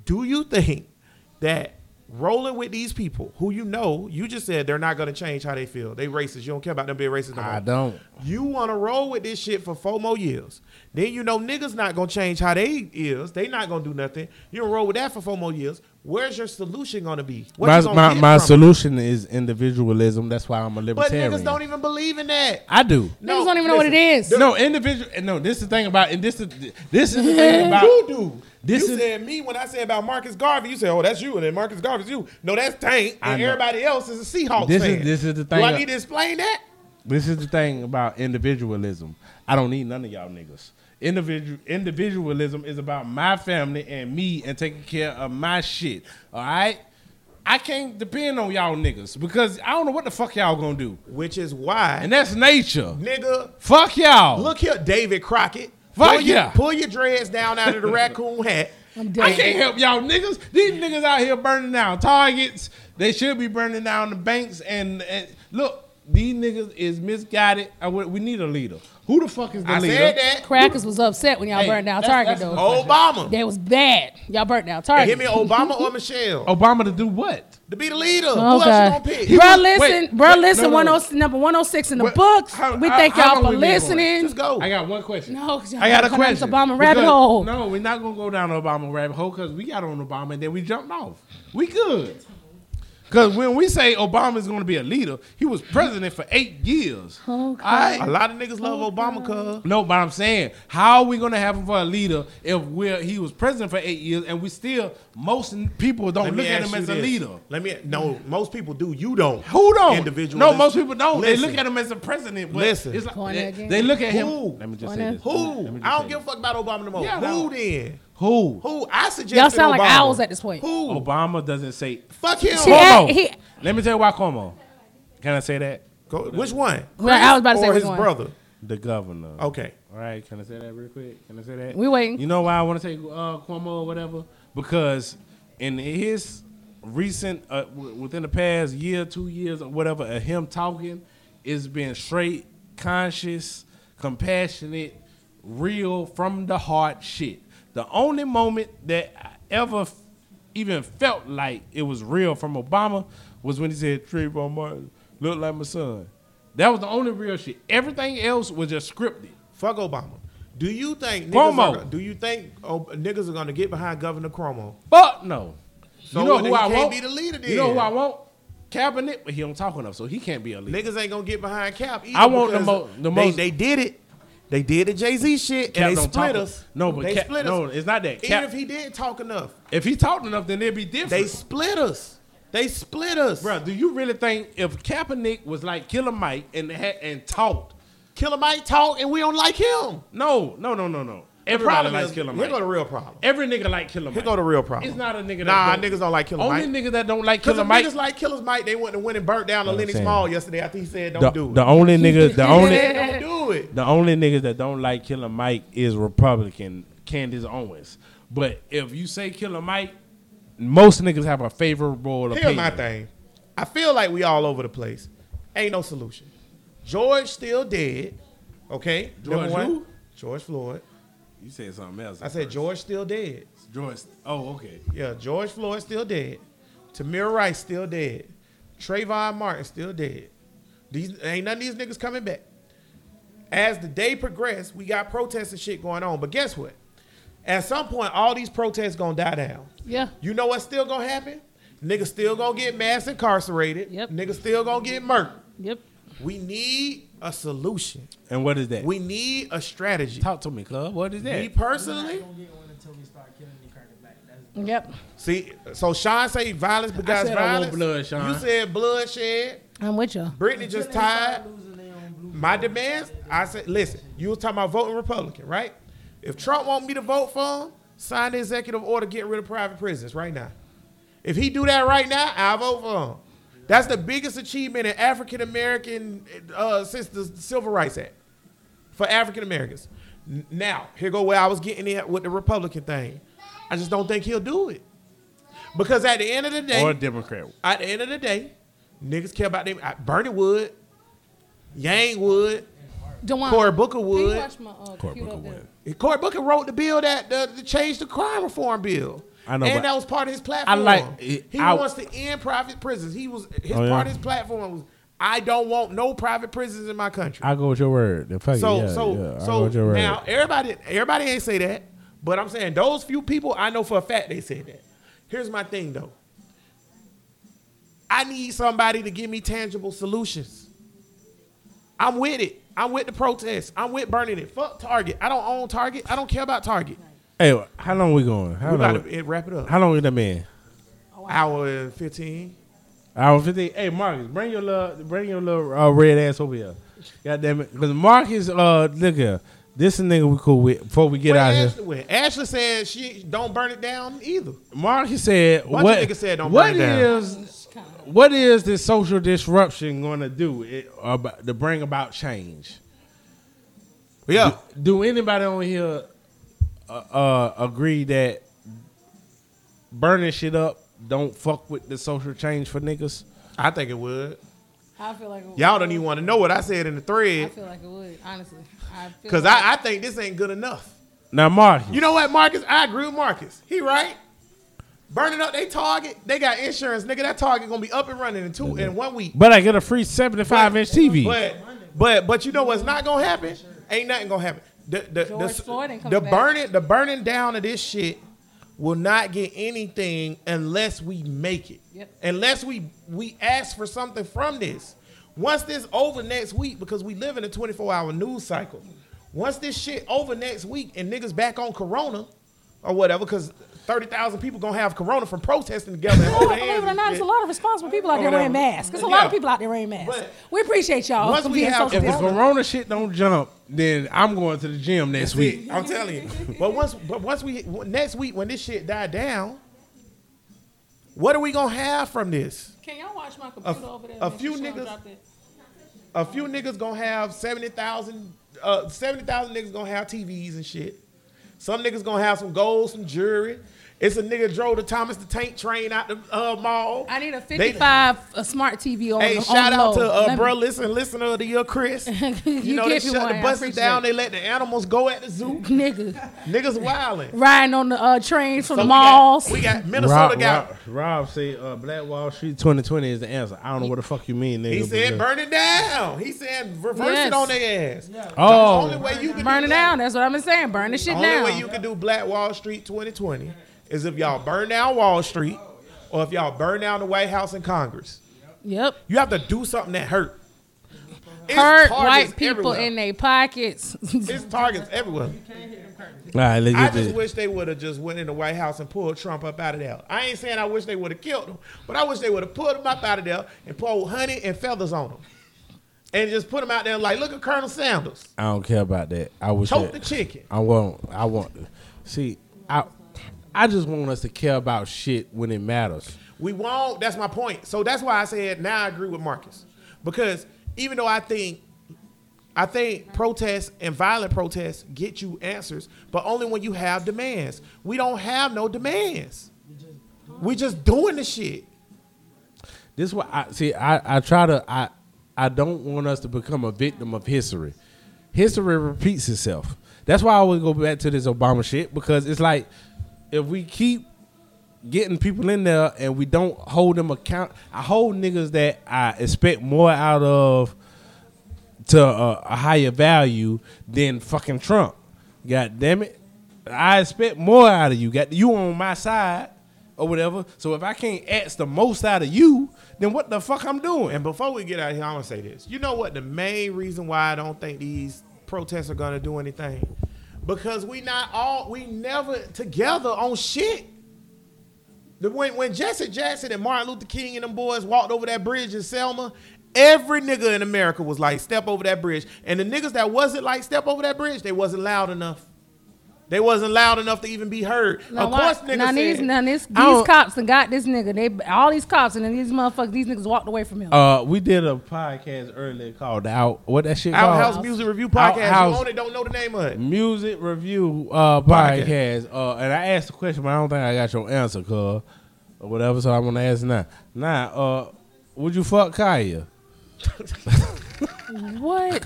do you think that rolling with these people who you know, you just said they're not going to change how they feel. They racist. You don't care about them being racist no more. I don't. You want to roll with this shit for four more years. Then you know niggas not gonna change how they is. They not gonna do nothing. You don't roll with that for four more years. Where's your solution gonna be? What My, gonna my, my solution is individualism. That's why I'm a libertarian. But niggas don't even believe in that. I do. Niggas don't even know what it is. No individual. No, this is the thing about, and this is this is the thing about. You do. This you is- said me when I said about Marcus Garvey. You said, "Oh, that's you," and then Marcus Garvey's you. No, that's Tank, and everybody else is a Seahawks This is- this is the thing. Do thing I need to explain that? This is the thing about individualism. I don't need none of y'all niggas. Individual individualism is about my family and me and taking care of my shit. All right. I can't depend on y'all niggas because I don't know what the fuck y'all gonna do. Which is why, And that's nature. nigga, Fuck y'all. look here, David Crockett. Fuck pull your, yeah. pull your dreads down out of the raccoon hat. I'm I can't help y'all niggas. These niggas out here burning down targets. They should be burning down the banks. And, and look, these niggas is misguided. I, we need a leader. Who the fuck is the I leader? said that. Crackers was upset when y'all Hey, burned down that's- Target that's- though. Obama. That was bad. Y'all burnt down Target. Give me Obama or Michelle Obama to do what? to be the leader. Oh Who else you God, gonna pick? bro, listen, wait, bro, wait, listen. no, no. One oh number one oh six in the What- books. how- we thank how y'all long for we been going? listening. Just go. I got one question. No, y'all I got a question. down this Obama rabbit Because- hole. No, we're not gonna go down the Obama rabbit hole because we got on Obama and then we jumped off. We good. Because when we say Obama is going to be a leader, he was president for eight years. Okay. All right? A lot of niggas love Obama, cuz. No, but I'm saying, how are we gonna have him for a leader if we're he was president for eight years and we still most people don't look at him you as a this. leader? Let me no. Most people do. You don't. Who don't? Individual. No, most people don't. Listen. they look at him as a president. But Listen. it's like, they, they look at him. Who? Let me just Go say there. this. Who? Let me just I don't give a fuck about Obama no more. Yeah, Who no. then? Who? Who? I suggest Y'all sound like owls at this point. Who? Obama doesn't say. Fuck him. See, Cuomo. I- he- Let me tell you why Cuomo. Can I say that? Go, which one? Well, I was about to say or which his one. brother. The governor. Okay. All right, can I say that real quick? Can I say that? We waiting. You know why I want to say uh, Cuomo or whatever? Because in his recent, uh, w- within the past year, two years, or whatever, of him talking, it's been straight, conscious, compassionate, real, from the heart shit. The only moment that I ever even felt like it was real from Obama was when he said Trayvon Martin look like my son. That was the only real shit. Everything else was just scripted. Fuck Obama. Do you think niggas Cuomo. are, do you think oh, niggas are gonna get behind Governor Cuomo? Fuck no. So you know who I want? be the leader You know who then? I want? Kaepernick, but he don't talk enough, so he can't be a leader. Niggas ain't gonna get behind Cap. Either I want the because mo- the they, most- They did it. They did the Jay Z shit Cap and they split talk- us. No, but they Cap, split no, us. it's not that. Even if he didn't talk enough, if he talked enough, then it'd be different. they split us. They split us. Bro, do you really think if Kaepernick was like Killer Mike and had, and talked? Killer Mike talk and we don't like him. No, no, no, no, no. The Everybody problem likes is, Killer Here Mike. go the real problem. Every nigga like Killer Here Mike. go the real problem. It's not a nigga that Nah, don't- niggas don't like Killer Mike. Only Mike. niggas that don't like Because Killer if Mike. niggas like Killers Mike, they went and went and burnt down the I'm Lenox. Mall yesterday after he said don't the, do it. the only niggas, the only, don't do it. the only niggas that don't like Killer Mike is Republican Candace Owens. But if you say Killer Mike, most niggas have a favorable Here's opinion. my thing. I feel like we all over the place. Ain't no solution. George still dead. Okay. George Number one. who? George Floyd. You said something else. I said George still dead. George. Oh, okay. Yeah, George Floyd still dead. Tamir Rice still dead. Trayvon Martin still dead. These ain't none of these niggas coming back. As the day progressed, we got protests and shit going on. But guess what? At some point, all these protests gonna die down. Yeah. You know what's still gonna happen? Niggas still gonna get mass incarcerated. Yep. Niggas still gonna get murdered. Yep. We need a solution. And what is that? We need a strategy. Talk to me, club. What is that? Me personally, Don't get one until we start killing the cracker back. That's Yep. see. So Sean say violence begots said I want violence. blood, Sean. You said bloodshed. I'm with you. Brittany just tired. My demands. I said, listen. You was talking about voting Republican, right? If Trump want me to vote for him, sign the executive order getting rid of private prisons right now. If he do that right now, I vote for him. That's the biggest achievement in African American uh, since the Civil Rights Act for African Americans. Now, here go where I was getting at with the Republican thing. I just don't think he'll do it because at the end of the day, or a Democrat. at the end of the day, niggas care about them. Bernie Wood, Yang Wood, Dewan, Cory Booker can Wood. watch my, uh, Cory Booker up? Wood. Cory Booker wrote the bill that uh, to change the crime reform bill. I know, and that was part of his platform. I like it- he I- wants to end private prisons. He was his Oh, yeah? part of his platform was I don't want no private prisons in my country. I go with your word. The fuck it, so yeah, so yeah, so now everybody everybody ain't say that, but I'm saying those few people I know for a fact they said that. Here's my thing though. I need somebody to give me tangible solutions. I'm with it. I'm with the protest. I'm with burning it. Fuck Target. I don't own Target. I don't care about Target. Hey, how long we going? How We long? gotta eh, wrap it up. How long is that man? Hour and fifteen. Hour fifteen. Hey, Marcus, bring your little, bring your little uh, red ass over here. God damn it, because Marcus, uh, look here, this is nigga we cool with. Before we get Where out here, Ashley went? Ashley said she don't burn it down either. Marcus said, Bunch "What? niggas said don't what burn it down. is- what is this social disruption going to do it, about, to bring about change? Yeah. Do anybody on here uh, uh, agree that burning shit up don't fuck with the social change for niggas? I think it would. I feel like it would. Y'all don't even want to know what I said in the thread. I feel like it would. Honestly, I Because like I, I think this ain't good enough. Now, Marcus, You know what, Marcus? I agree with Marcus. He right. Burning up they target. They got insurance, nigga. That target gonna be up and running in two in one week. but I get a free seventy-five inch TV. But but but you know what's not gonna happen? Ain't nothing gonna happen. The the George the, Floyd ain't the coming back. burning the burning down of this shit will not get anything unless we make it. Yep. Unless we we ask for something from this. Once this over next week, because we live in a 24 hour news cycle. Once this shit over next week and niggas back on corona or whatever, because 30,000 people gonna have corona from protesting together and holding. Believe it or not, there's a lot of responsible people out there wearing masks. There's a lot Yeah. of people out there wearing masks. But- we appreciate y'all Once we have- if the Corona- shit don't jump, then I'm going to the gym next week. I'm telling you. But once, but once we next week when this shit die down, what are we gonna have from this? Can y'all watch my computer A- over there? a few niggas- A few niggas gonna have seventy thousand. Uh, seventy thousand niggas gonna have TVs and shit. Some niggas gonna have some gold, some jewelry. It's a nigga drove the Thomas the Tank train out the uh, mall. I need a They- 55 a smart TV on Hey, the, shout on out low. to uh, Let me- bro, listen, listener to your Chris. You, You know, they shut one, the buses down. it. They let the animals go at the zoo. nigga Niggas wilding. riding on the uh, trains from So the we got- malls. We got, Minnesota Rob, got. Rob, Rob say uh, Black Wall Street 2020 is the answer. I don't know what the fuck you mean, nigga. He said, "Burn it down." He said, "Reverse Yes. it on their ass." Oh. the only way you can Burn do it down. That's what I've been saying. Burn the shit down. the only down. way you can do Black Wall Street 2020 is if y'all burn down Wall Street, or if y'all burn down the White House and Congress. yep. You have to do something that hurt. It's Hurt white people everywhere. in their pockets. It's targets everywhere. All right, let's I just this. wish they would have just went in the White House and pulled Trump up out of there. I ain't saying I wish they would have killed him, but I wish they would have pulled him up out of there and pulled honey and feathers on him, and just put him out there like, look at Colonel Sanders, I don't care about that. I wish choke that- the chicken. I want. I want. To see, I. I just want us to care about shit when it matters. We won't. That's my point. So that's why I said now I agree with Marcus because even though I think I think protests and violent protests get you answers, but only when you have demands. We don't have no demands. We just doing the shit. This is why I see. I, I try to. I I don't want us to become a victim of history. History repeats itself. That's why I always go back to this Obama shit because it's like if we keep getting people in there and we don't hold them account, I hold niggas that I expect more out of to a, a higher value than fucking Trump. God damn it. I expect more out of you. Got you on my side or whatever. So if I can't ask the most out of you, then what the fuck I'm doing? And before we get out of here, I want to say this. You know what? The main reason why I don't think these protests are gonna do anything, because we not all we never together on shit. When when Jesse Jackson and Martin Luther King and them boys walked over that bridge in Selma, every nigga in America was like, "Step over that bridge," and the niggas that wasn't like, "Step over that bridge," they wasn't loud enough. They wasn't loud enough to even be heard. Now, of why- course, niggas now said, these, now this, don't- these cops and got this nigga. They all these cops and then these motherfuckers. These niggas walked away from him. Uh, we did a podcast earlier called Out. What that shit called? Outhouse Music Review Podcast. Outhouse- You only don't know the name of it. Music review uh podcast. Uh, and I asked the question, but I don't think I got your answer, cuz or whatever. So I'm gonna ask now. Now, uh, would you fuck Kaya? what?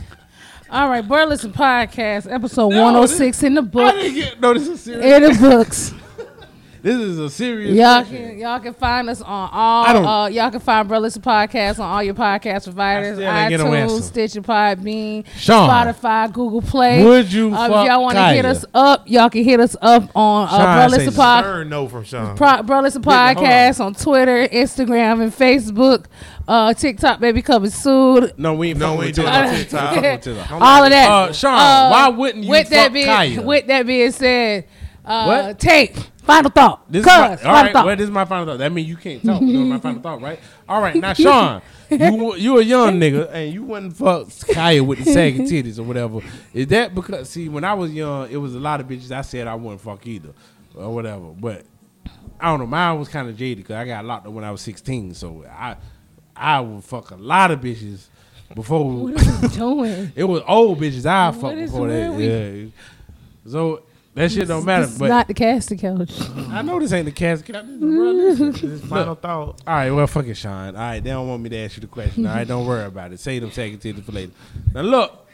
All right, Burleson Podcast, episode No, 106 in the I book. didn't get. No, this is serious. In the books. This is a serious. Y'all question. can y'all can find us on I don't- all uh y'all can find Burleson Podcast on all your podcast providers, still ain't get no answer. iTunes, Stitcher, Podbean, Sean, Spotify, Google Play. would you Uh, fuck if y'all want to hit us up, y'all can hit us up on Sean, uh, say Burleson Pod. No from Sean. Pro- Burleson hold on. Podcast on Twitter, Instagram, and Facebook. Uh, TikTok, baby, coming soon. No, we ain't. No, we with ain't doing no TikTok. fucking with TikTok. All of that. Uh, Sean, why wouldn't you with that being, Kaya? With that being said, uh, What? take final thought. This is my, all final right. thought. Well, this is my final thought. That means you can't talk. This is my final thought, right? All right. Now, Sean, you you a young nigga and you wouldn't fuck Kaya with the sagging titties or whatever. Is that because see when I was young, it was a lot of bitches I said I wouldn't fuck either or whatever. But I don't know. Mine was kind of jaded because I got locked up when I was sixteen. So I I would fuck a lot of bitches before. What are you doing? it was old bitches I fucked before that. Yeah. So that shit don't matter. This But not the casting couch. I know this ain't the casket. Bro, listen. Final thought. All right, well, fuck it, Sean. All right, they don't want me to ask you the question. All right, don't worry about it. Say them second titties for later. Now look,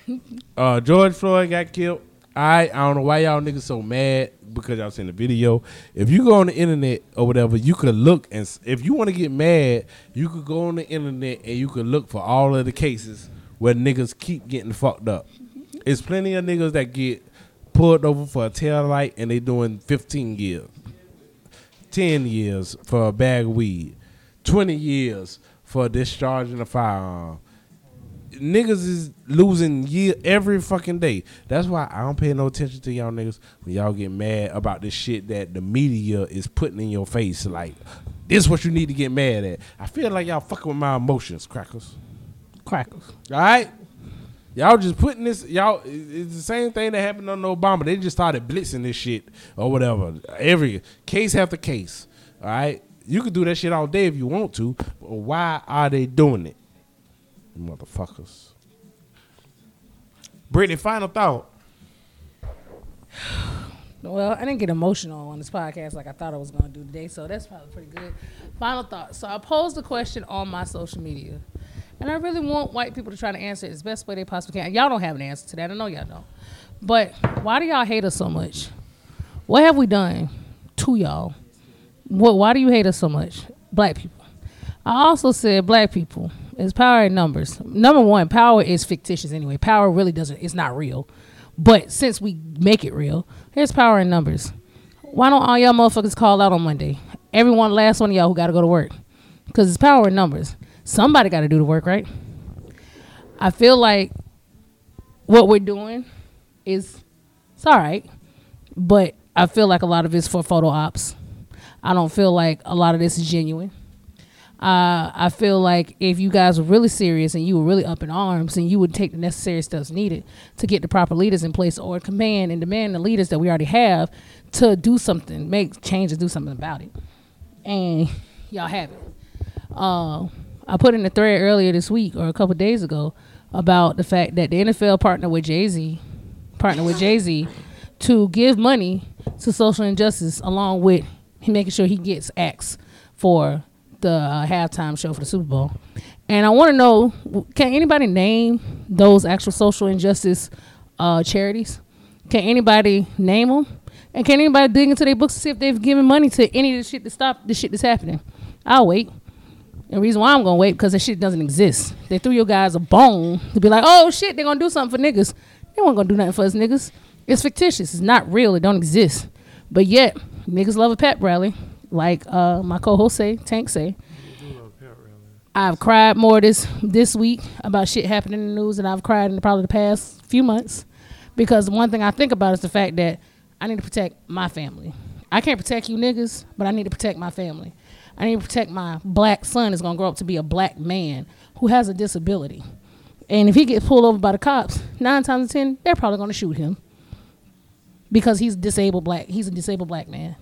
uh, George Floyd got killed. All right, I don't know why y'all niggas so mad because y'all seen the video. If you go on the internet or whatever, you could look and s- if you want to get mad, you could go on the internet and you could look for all of the cases where niggas keep getting fucked up. It's plenty of niggas that get pulled over for a tail light and they doing 15 years. 10 years for a bag of weed, 20 years for discharging a firearm. Niggas is losing year every fucking day. That's why I don't pay no attention to y'all niggas when y'all get mad about this shit that the media is putting in your face. Like, this is what you need to get mad at. I feel like y'all fucking with my emotions, crackers. Crackers. All right? Y'all just putting this, y'all, it's the same thing that happened under Obama. They just started blitzing this shit or whatever. Every case after case. All right? You could do that shit all day if you want to, but why are they doing it? Motherfuckers. Brittany, final thought. Well, I didn't get emotional on this podcast like I thought I was going to do today, so that's probably pretty good. Final thought. So I posed a question on my social media, and I really want white people to try to answer it as best way they possibly can. Y'all don't have an answer to that. I know y'all don't. But why do y'all hate us so much? What have we done to y'all? What? Why do you hate us so much, black people? I also said black people. It's power in numbers. Number one, power is fictitious anyway. Power really doesn't. It's not real. But since we make it real, here's power in numbers. Why don't all y'all motherfuckers call out on Monday? Everyone, last one of y'all who got to go to work, because it's power in numbers. Somebody got to do the work, right? I feel like what we're doing is it's all right, but I feel like a lot of it's for photo ops. I don't feel like a lot of this is genuine. Uh, I feel like if you guys were really serious and you were really up in arms and you would take the necessary steps needed to get the proper leaders in place or command and demand the leaders that we already have to do something, make changes, do something about it. And y'all have it. Uh, I put in a thread earlier this week or a couple days ago about the fact that the NFL partnered with Jay Z, partnered with Jay Z to give money to social injustice along with making sure he gets acts for the uh, halftime show for the Super Bowl. And I want to know can anybody name those actual social injustice uh, charities? Can anybody name them? And can anybody dig into their books to see if they've given money to any of the shit to stop the shit that's happening? I'll wait. The reason why I'm gonna wait because that shit doesn't exist. They threw your guys a bone to be like, oh shit, they're gonna do something for niggas. They weren't gonna do nothing for us niggas. It's fictitious. It's not real. It don't exist. But yet, niggas love a pep rally, like uh, my co-host say, Tank say. I've cried more this this week about shit happening in the news than I've cried in probably the past few months. Because one thing I think about is the fact that I need to protect my family. I can't protect you niggas, but I need to protect my family. I need to protect my black son is gonna grow up to be a black man who has a disability. And if he gets pulled over by the cops, nine times out of ten, they're probably gonna shoot him. Because he's disabled black he's a disabled black man.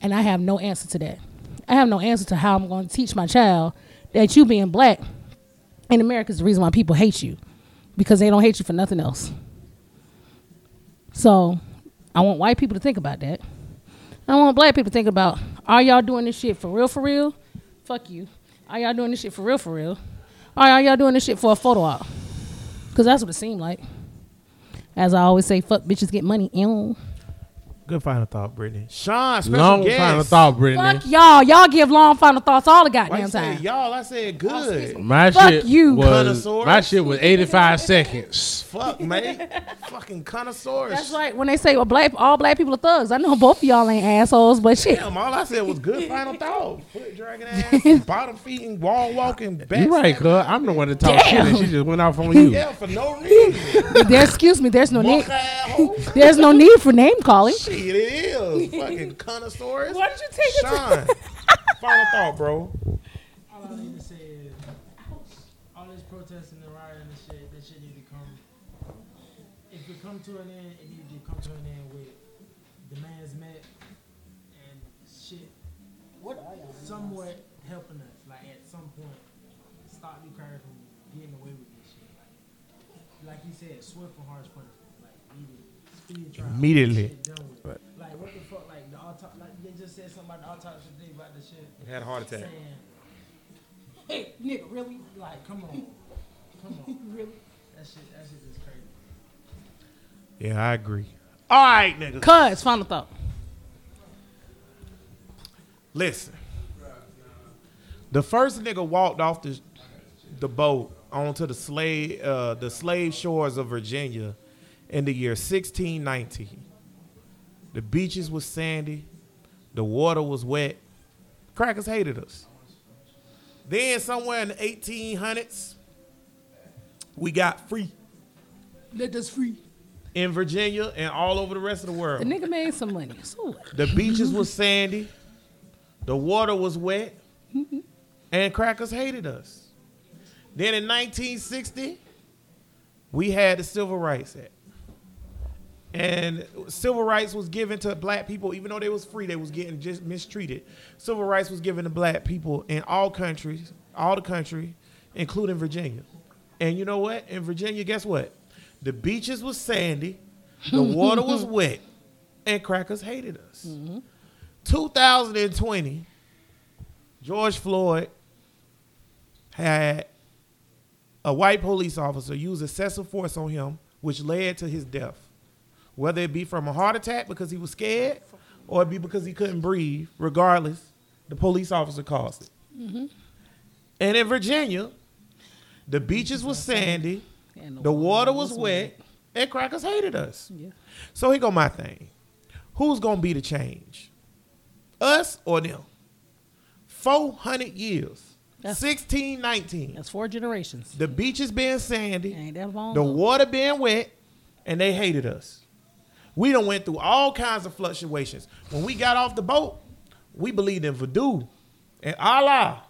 And I have no answer to that. I have no answer to how I'm gonna teach my child that you being black in America is the reason why people hate you. Because they don't hate you for nothing else. So I want white people to think about that. I want black people to think about are y'all doing this shit for real for real? Fuck you. Are y'all doing this shit for real for real? Or are y'all doing this shit for a photo op? Because that's what it seemed like. As I always say, fuck bitches get money. Ew. Good final thought, Brittany. Sean, special Long guest. final thought, Brittany. Fuck y'all. Y'all give long final thoughts all the Why goddamn you say time. y'all? I said oh, good. My Fuck shit you. was Connoisseurs. my shit was 85 seconds. Fuck, man. Fucking connoisseurs. That's right. When they say well, black, all black people are thugs, I know both of y'all ain't assholes, but shit. Damn, all I said was good final thought. Foot dragging ass, bottom feeding, wall walking, back. You right, cuz I'm the one that talk shit and she just went off on you. Yeah, for no reason. There, excuse me. There's no need. Walk asshole. There's no need for name calling. Shit, it is. Fucking connoisseurs. Why did you take it? Sean, final thought, bro. All I need to say is, all this protesting and rioting and shit, that shit need to come. If it come to an end, it need to come to an end with demands met and shit. What? Somewhat helping us, like at some point, stop you crying from getting away with this shit. Like, like you said, swift and harsh punishment, like needed, speedy trial. Immediately. Shit done with. Like what the fuck? Like the auto- like they just said something about the autopsy today about the shit. Had a heart attack. Saying, hey, nigga, really? Like, come on, come on, Really? that shit, that shit is crazy. Yeah, I agree. All right, nigga. Cuz, final thought. Listen. The first nigga walked off the the boat onto the slave uh, the slave shores of Virginia in the year 1619. The beaches was sandy, the water was wet. Crackers hated us. Then somewhere in the 1800s, we got free Let us free. in Virginia and all over the rest of the world. The nigga made some money. So what? The beaches was sandy, the water was wet, and crackers hated us. Then in 1960, we had the Civil Rights Act. And civil rights was given to black people, even though they was free, they was getting just mistreated. Civil rights was given to black people in all countries, all the country, including Virginia. And you know what? In Virginia, guess what? The beaches was sandy, the water was wet, and crackers hated us. Mm-hmm. 2020, George Floyd had a white police officer use excessive force on him, which led to his death. Whether it be from a heart attack because he was scared, or it be because he couldn't breathe, regardless, the police officer caused it. Mm-hmm. And in Virginia, the beaches was sandy, And the water was wet, and crackers hated us. Yeah. So here go my thing. Who's gonna be the change? Us or them? 400 years. That's- 1619. That's four generations. The beaches being sandy, Ain't that long? the water being wet, and they hated us. We done went through all kinds of fluctuations. When we got off the boat, we believed in voodoo and Allah.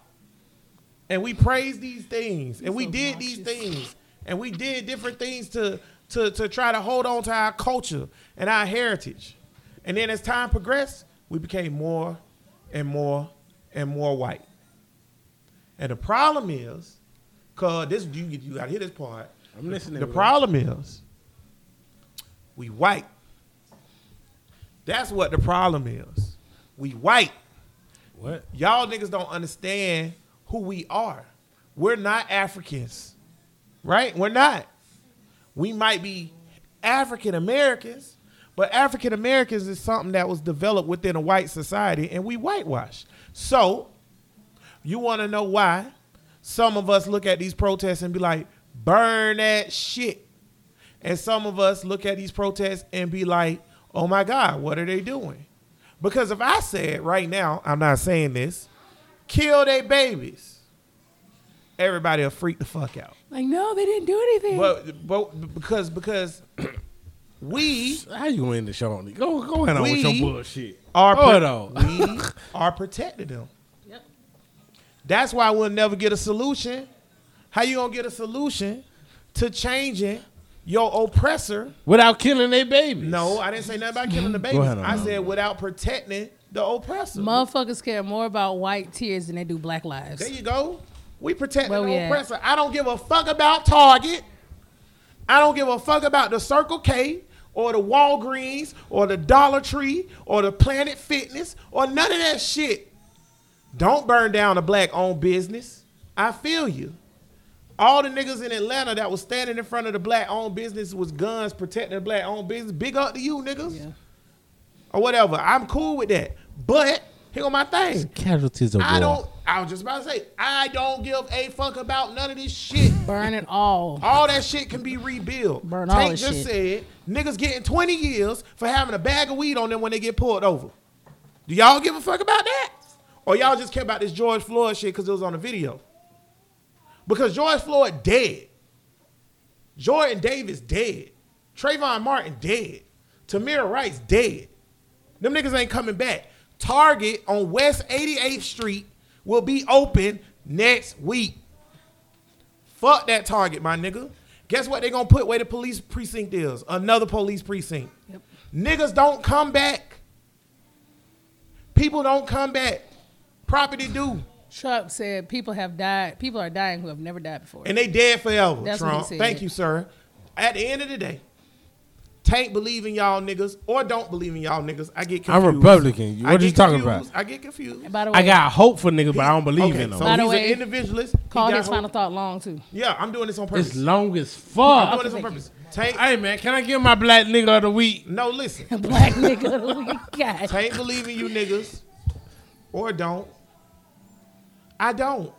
And we praised these things. And we did these things. And we did different things to, to, to try to hold on to our culture and our heritage. And then as time progressed, we became more and more and more white. And the problem is, cause this you you gotta hear this part. I'm listening. The bro. problem is, we white. That's what the problem is. We white. What? Y'all niggas don't understand who we are. We're not Africans, right? We're not. We might be African Americans, but African Americans is something that was developed within a white society, and we whitewash. So, you want to know why? Some of us look at these protests and be like, "Burn that shit," and some of us look at these protests and be like, "Oh my God, what are they doing?" Because if I said right now, I'm not saying this, kill their babies, everybody will freak the fuck out. Like, no, they didn't do anything. But but because because we How you gonna end the show on it? Go go ahead on with your bullshit. are Hold pro- on. we are protecting them. Yep. That's why we'll never get a solution. How you gonna get a solution to changing your oppressor? Without killing their babies. No, I didn't say nothing about killing the Go ahead babies. I said without protecting the oppressor. Motherfuckers care more about white tears than they do black lives. There you go. We protect Where the we at? oppressor. I don't give a fuck about Target. I don't give a fuck about the Circle K or the Walgreens or the Dollar Tree or the Planet Fitness or none of that shit. Don't burn down a black owned business. I feel you. All the niggas in Atlanta that was standing in front of the black owned business was guns protecting the black owned business. Big up to you niggas. Yeah. Or whatever. I'm cool with that. But here go my thing. Casualties of war. I don't. I was just about to say, I don't give a fuck about none of this shit. Burn it all. All that shit can be rebuilt. Burn all Tank this just shit. said niggas getting 20 years for having a bag of weed on them when they get pulled over. Do y'all give a fuck about that? Or y'all just care about this George Floyd shit because it was on the video? Because George Floyd dead. Jordan Davis dead. Trayvon Martin dead. Tamir Rice dead. Them niggas ain't coming back. Target on West 88th Street will be open next week. Fuck that Target, my nigga. Guess what they gonna put where the police precinct is? Another police precinct. Yep. Niggas don't come back. People don't come back. Property do. Trump said people have died. People are dying who have never died before. And they dead forever, That's what he Trump. said. Thank you, sir. At the end of the day, Tank believe in y'all niggas or don't believe in y'all niggas. I get confused. I'm Republican. I What are you get talking confused. about? I get confused. By the way, I got hope for niggas, but I don't believe Okay, in them. So By the he's way, an individualist. Call got his hope. final thought long too. Yeah, I'm doing this on purpose. It's long as fuck. I'm fuck. doing this on thank purpose. Tank, Hey man, can I get my black nigga of the week? no, listen. Black nigga. of the God. Tank believe in you niggas or don't. I don't.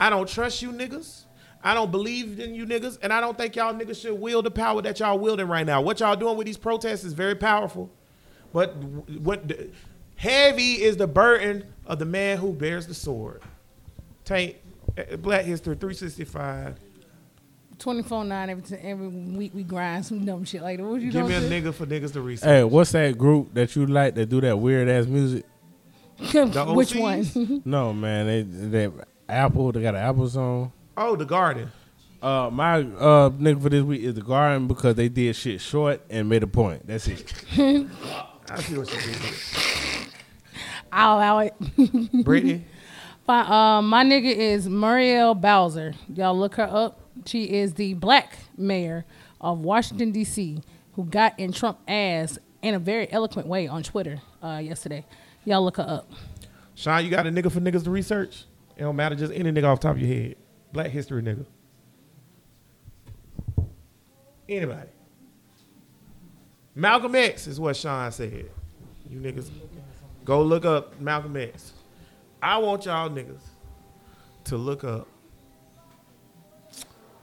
I don't trust you niggas. I don't believe in you niggas, and I don't think y'all niggas should wield the power that y'all wielding right now. What y'all doing with these protests is very powerful, but what the, heavy is the burden of the man who bears the sword. Tank, eh, Black History 365. 24 9 every, t- every week we grind some dumb shit like that. What you Give me a doing? nigga for niggas to research. Hey, what's that group that you like that do that weird ass music? The Which one? No man, they they Apple. They got an Apple song. Oh, the Garden. Uh, my uh nigga for this week is the Garden because they did shit short and made a point. That's it. I see what you did. I'll allow it. Brittany. Fine, um, my nigga is Muriel Bowser. Y'all look her up. She is the black mayor of Washington D.C. who got in Trump ass in a very eloquent way on Twitter uh, yesterday. Y'all look her up. Sean, you got a nigga for niggas to research? It don't matter, just any nigga off top of your head. Black history nigga. Anybody. Malcolm X is what Sean said. You niggas go look up Malcolm X. I want y'all niggas to look up.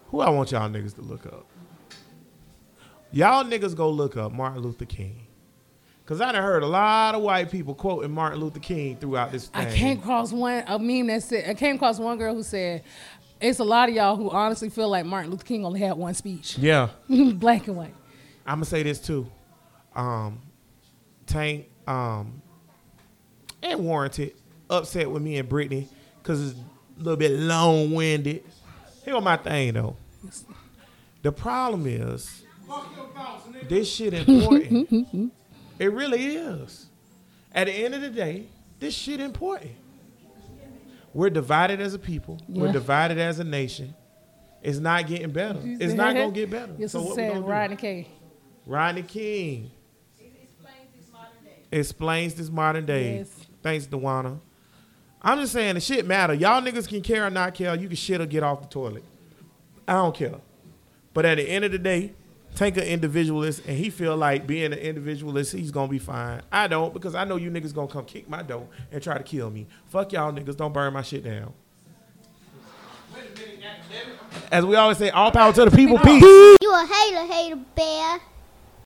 Who I want y'all niggas to look up? Y'all niggas go look up Martin Luther King. Cause I done heard a lot of white people quoting Martin Luther King throughout this thing. I came across one a meme that said I came across one girl who said it's a lot of y'all who honestly feel like Martin Luther King only had one speech, Yeah. black and white. I'm gonna say this too. Um, Tank um, and Warranted upset with me and Brittany because it's a little bit long winded. Here my thing though. The problem is this shit important. it really is. At the end of the day, this shit important. We're divided as a people. We're divided as a nation. It's not getting better. It's not gonna get better. Yes, so so what we said gonna do? Rodney K. Rodney King. Explains this modern day. Yes. Thanks, Dewana. I'm just saying the shit matter. Y'all niggas can care or not care. You can shit or get off the toilet. I don't care. But at the end of the day, Tank an individualist and he feel like being an individualist, he's gonna be fine. I don't because I know you niggas gonna come kick my door and try to kill me. Fuck y'all niggas, don't burn my shit down. As we always say, all power to the people, peace. You a hater, hater bear.